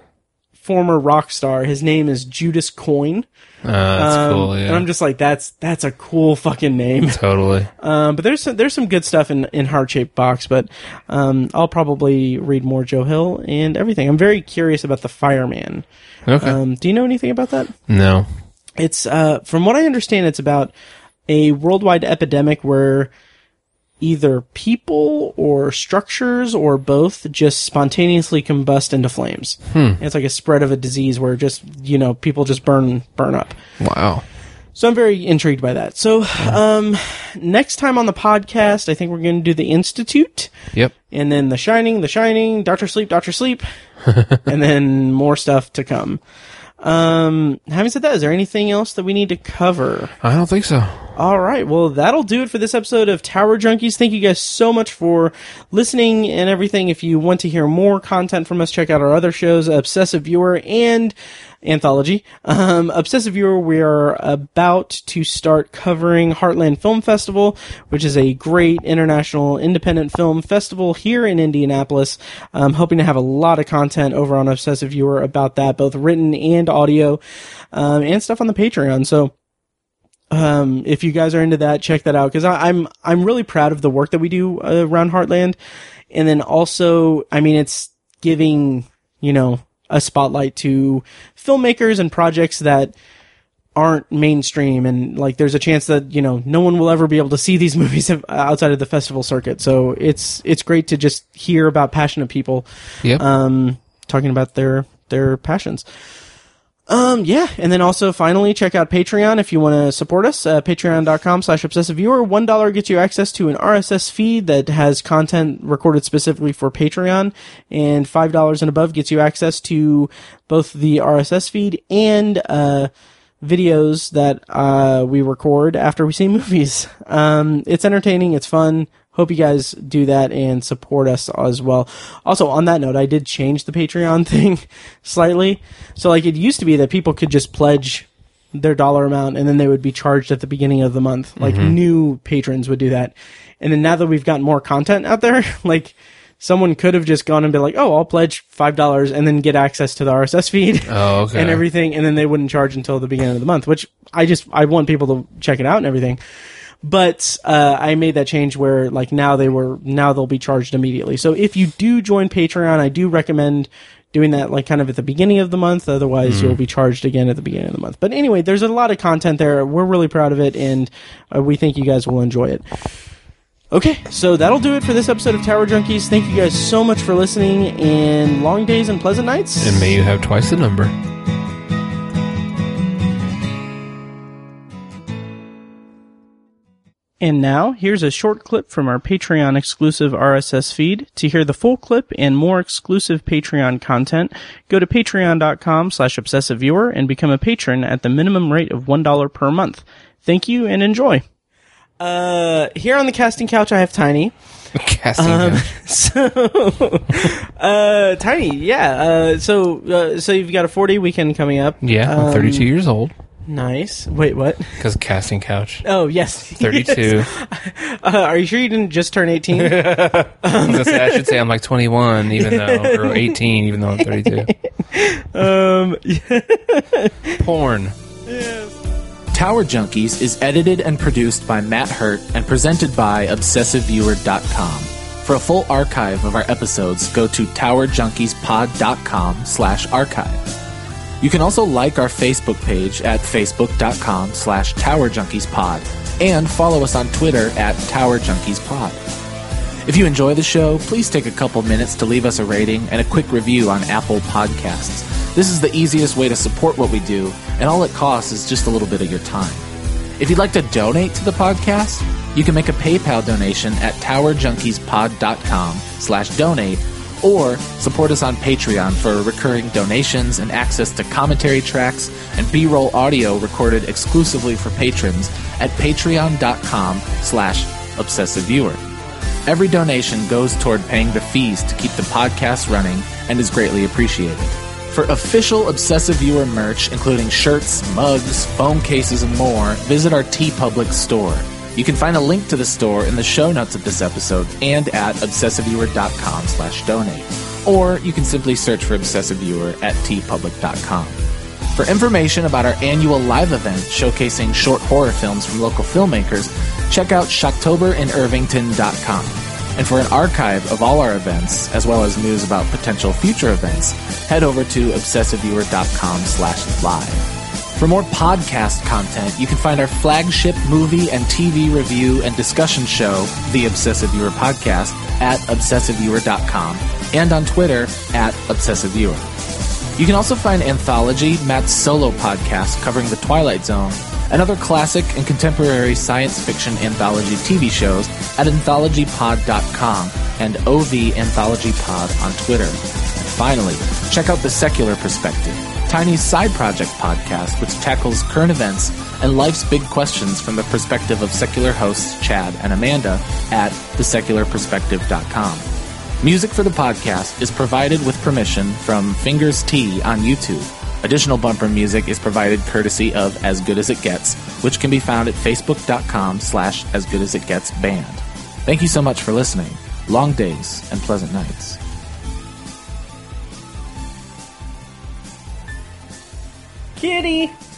S2: former rock star. His name is Judas Coyne.
S3: Uh, that's
S2: Um,
S3: cool. Yeah.
S2: And I'm just like, that's that's a cool fucking name.
S3: totally.
S2: Um, but there's some, there's some good stuff in in heart shaped box. But um, I'll probably read more Joe Hill and everything. I'm very curious about the Fireman.
S3: Okay.
S2: Um, do you know anything about that?
S3: no.
S2: It's uh, from what I understand, it's about a worldwide epidemic where either people or structures or both just spontaneously combust into flames. It's like a spread of a disease where just you know people just burn burn up.
S3: Wow.
S2: So I'm very intrigued by that. So um, next time on the podcast, I think we're going to do the Institute,
S3: Yep.
S2: and then The Shining, The Shining, Doctor Sleep, Doctor Sleep, and then more stuff to come. Um, having said that, is there anything else that we need to cover?
S3: I don't think so.
S2: All right. Well, that'll do it for this episode of Tower Junkies. Thank you guys so much for listening and everything. If you want to hear more content from us, check out our other shows, Obsessive Viewer and Anthology. Um, Obsessive Viewer, we are about to start covering Heartland Film Festival, which is a great international independent film festival here in Indianapolis. I'm hoping to have a lot of content over on Obsessive Viewer about that, both written and audio, um, and stuff on the Patreon. So, um, if you guys are into that, check that out because I'm I'm really proud of the work that we do uh, around Heartland, and then also, I mean, it's giving you know a spotlight to filmmakers and projects that aren't mainstream and like there's a chance that you know no one will ever be able to see these movies outside of the festival circuit so it's it's great to just hear about passionate people
S3: Yep.
S2: um, talking about their their passions. Um, yeah, and then also finally check out Patreon if you want to support us. Uh, Patreon.com slash obsessive viewer. One dollar gets you access to an RSS feed that has content recorded specifically for Patreon, and five dollars and above gets you access to both the RSS feed and uh videos that uh, we record after we see movies. Um, it's entertaining. It's fun. Hope you guys do that and support us as well. Also, on that note, I did change the Patreon thing slightly. So, like, it used to be that people could just pledge their dollar amount and then they would be charged at the beginning of the month. Like, mm-hmm. new patrons would do that. And then now that we've got more content out there, like, someone could have just gone and been like, oh, I'll pledge $5 and then get access to the RSS feed
S3: Oh, okay.
S2: and everything, and then they wouldn't charge until the beginning of the month, which I just I want people to check it out and everything. But uh, I made that change where like now they were now they'll be charged immediately. So if you do join Patreon, I do recommend doing that like kind of at the beginning of the month. Otherwise, you'll be charged again at the beginning of the month. But anyway, there's a lot of content there. We're really proud of it, and uh, we think you guys will enjoy it. Okay, so that'll do it for this episode of Tower Junkies. Thank you guys so much for listening, and long days and pleasant nights.
S3: And may you have twice the number.
S2: And now, here's a short clip from our Patreon exclusive RSS feed. To hear the full clip and more exclusive Patreon content, go to patreon.com slash obsessiveviewer and become a patron at the minimum rate of $1 per month. Thank you and enjoy. Uh, here on the casting couch, I have Tiny.
S3: Casting
S2: Um,
S3: couch.
S2: so, uh, Tiny, yeah. Uh, so, uh, so you've got a 40 weekend coming up.
S3: Yeah, I'm
S2: Um,
S3: 32 years old.
S2: Nice. Wait, what?
S3: Because casting couch.
S2: Oh, yes.
S3: 32.
S2: Yes. Uh, are you sure you didn't just turn 18?
S3: I, say, I should say I'm like 21, even though, or 18, even though I'm 32.
S2: um,
S3: Porn.
S9: Tower Junkies is edited and produced by Matt Hurt and presented by ObsessiveViewer.com. For a full archive of our episodes, go to TowerJunkiesPod.com slash archive. You can also like our Facebook page at Facebook.com slash TowerJunkiesPod and follow us on Twitter at TowerJunkiesPod. If you enjoy the show, please take a couple minutes to leave us a rating and a quick review on Apple Podcasts. This is the easiest way to support what we do, and all it costs is just a little bit of your time. If you'd like to donate to the podcast, you can make a PayPal donation at towerjunkiespod.com slash donate or support us on Patreon for recurring donations and access to commentary tracks and B-roll audio recorded exclusively for patrons at patreon.com slash obsessiveviewer. Every donation goes toward paying the fees to keep the podcast running and is greatly appreciated. For official Obsessive Viewer merch, including shirts, mugs, phone cases, and more, visit our TeePublic store. You can find a link to the store in the show notes of this episode and at obsessiveviewer.com slash donate. Or you can simply search for Obsessive Viewer at teepublic.com. For information about our annual live event showcasing short horror films from local filmmakers, check out shocktoberinirvington.com. And for an archive of all our events, as well as news about potential future events, head over to obsessiveviewer.com slash live. For more podcast content, you can find our flagship movie and TV review and discussion show, The Obsessive Viewer Podcast, at obsessiveviewer.com and on Twitter at obsessiveviewer. You can also find Anthology, Matt's solo podcast covering the Twilight Zone, and other classic and contemporary science fiction anthology TV shows at anthologypod.com and OV Anthology Pod on Twitter. And finally, check out The Secular Perspective, Tiny's side project podcast, which tackles current events and life's big questions from the perspective of secular hosts Chad and Amanda at thesecularperspective.com. Music for the podcast is provided with permission from Fingers T on YouTube. Additional bumper music is provided courtesy of As Good As It Gets, which can be found at facebook.com slash as good as it gets band. Thank you so much for listening. Long days and pleasant nights.
S2: Kitty!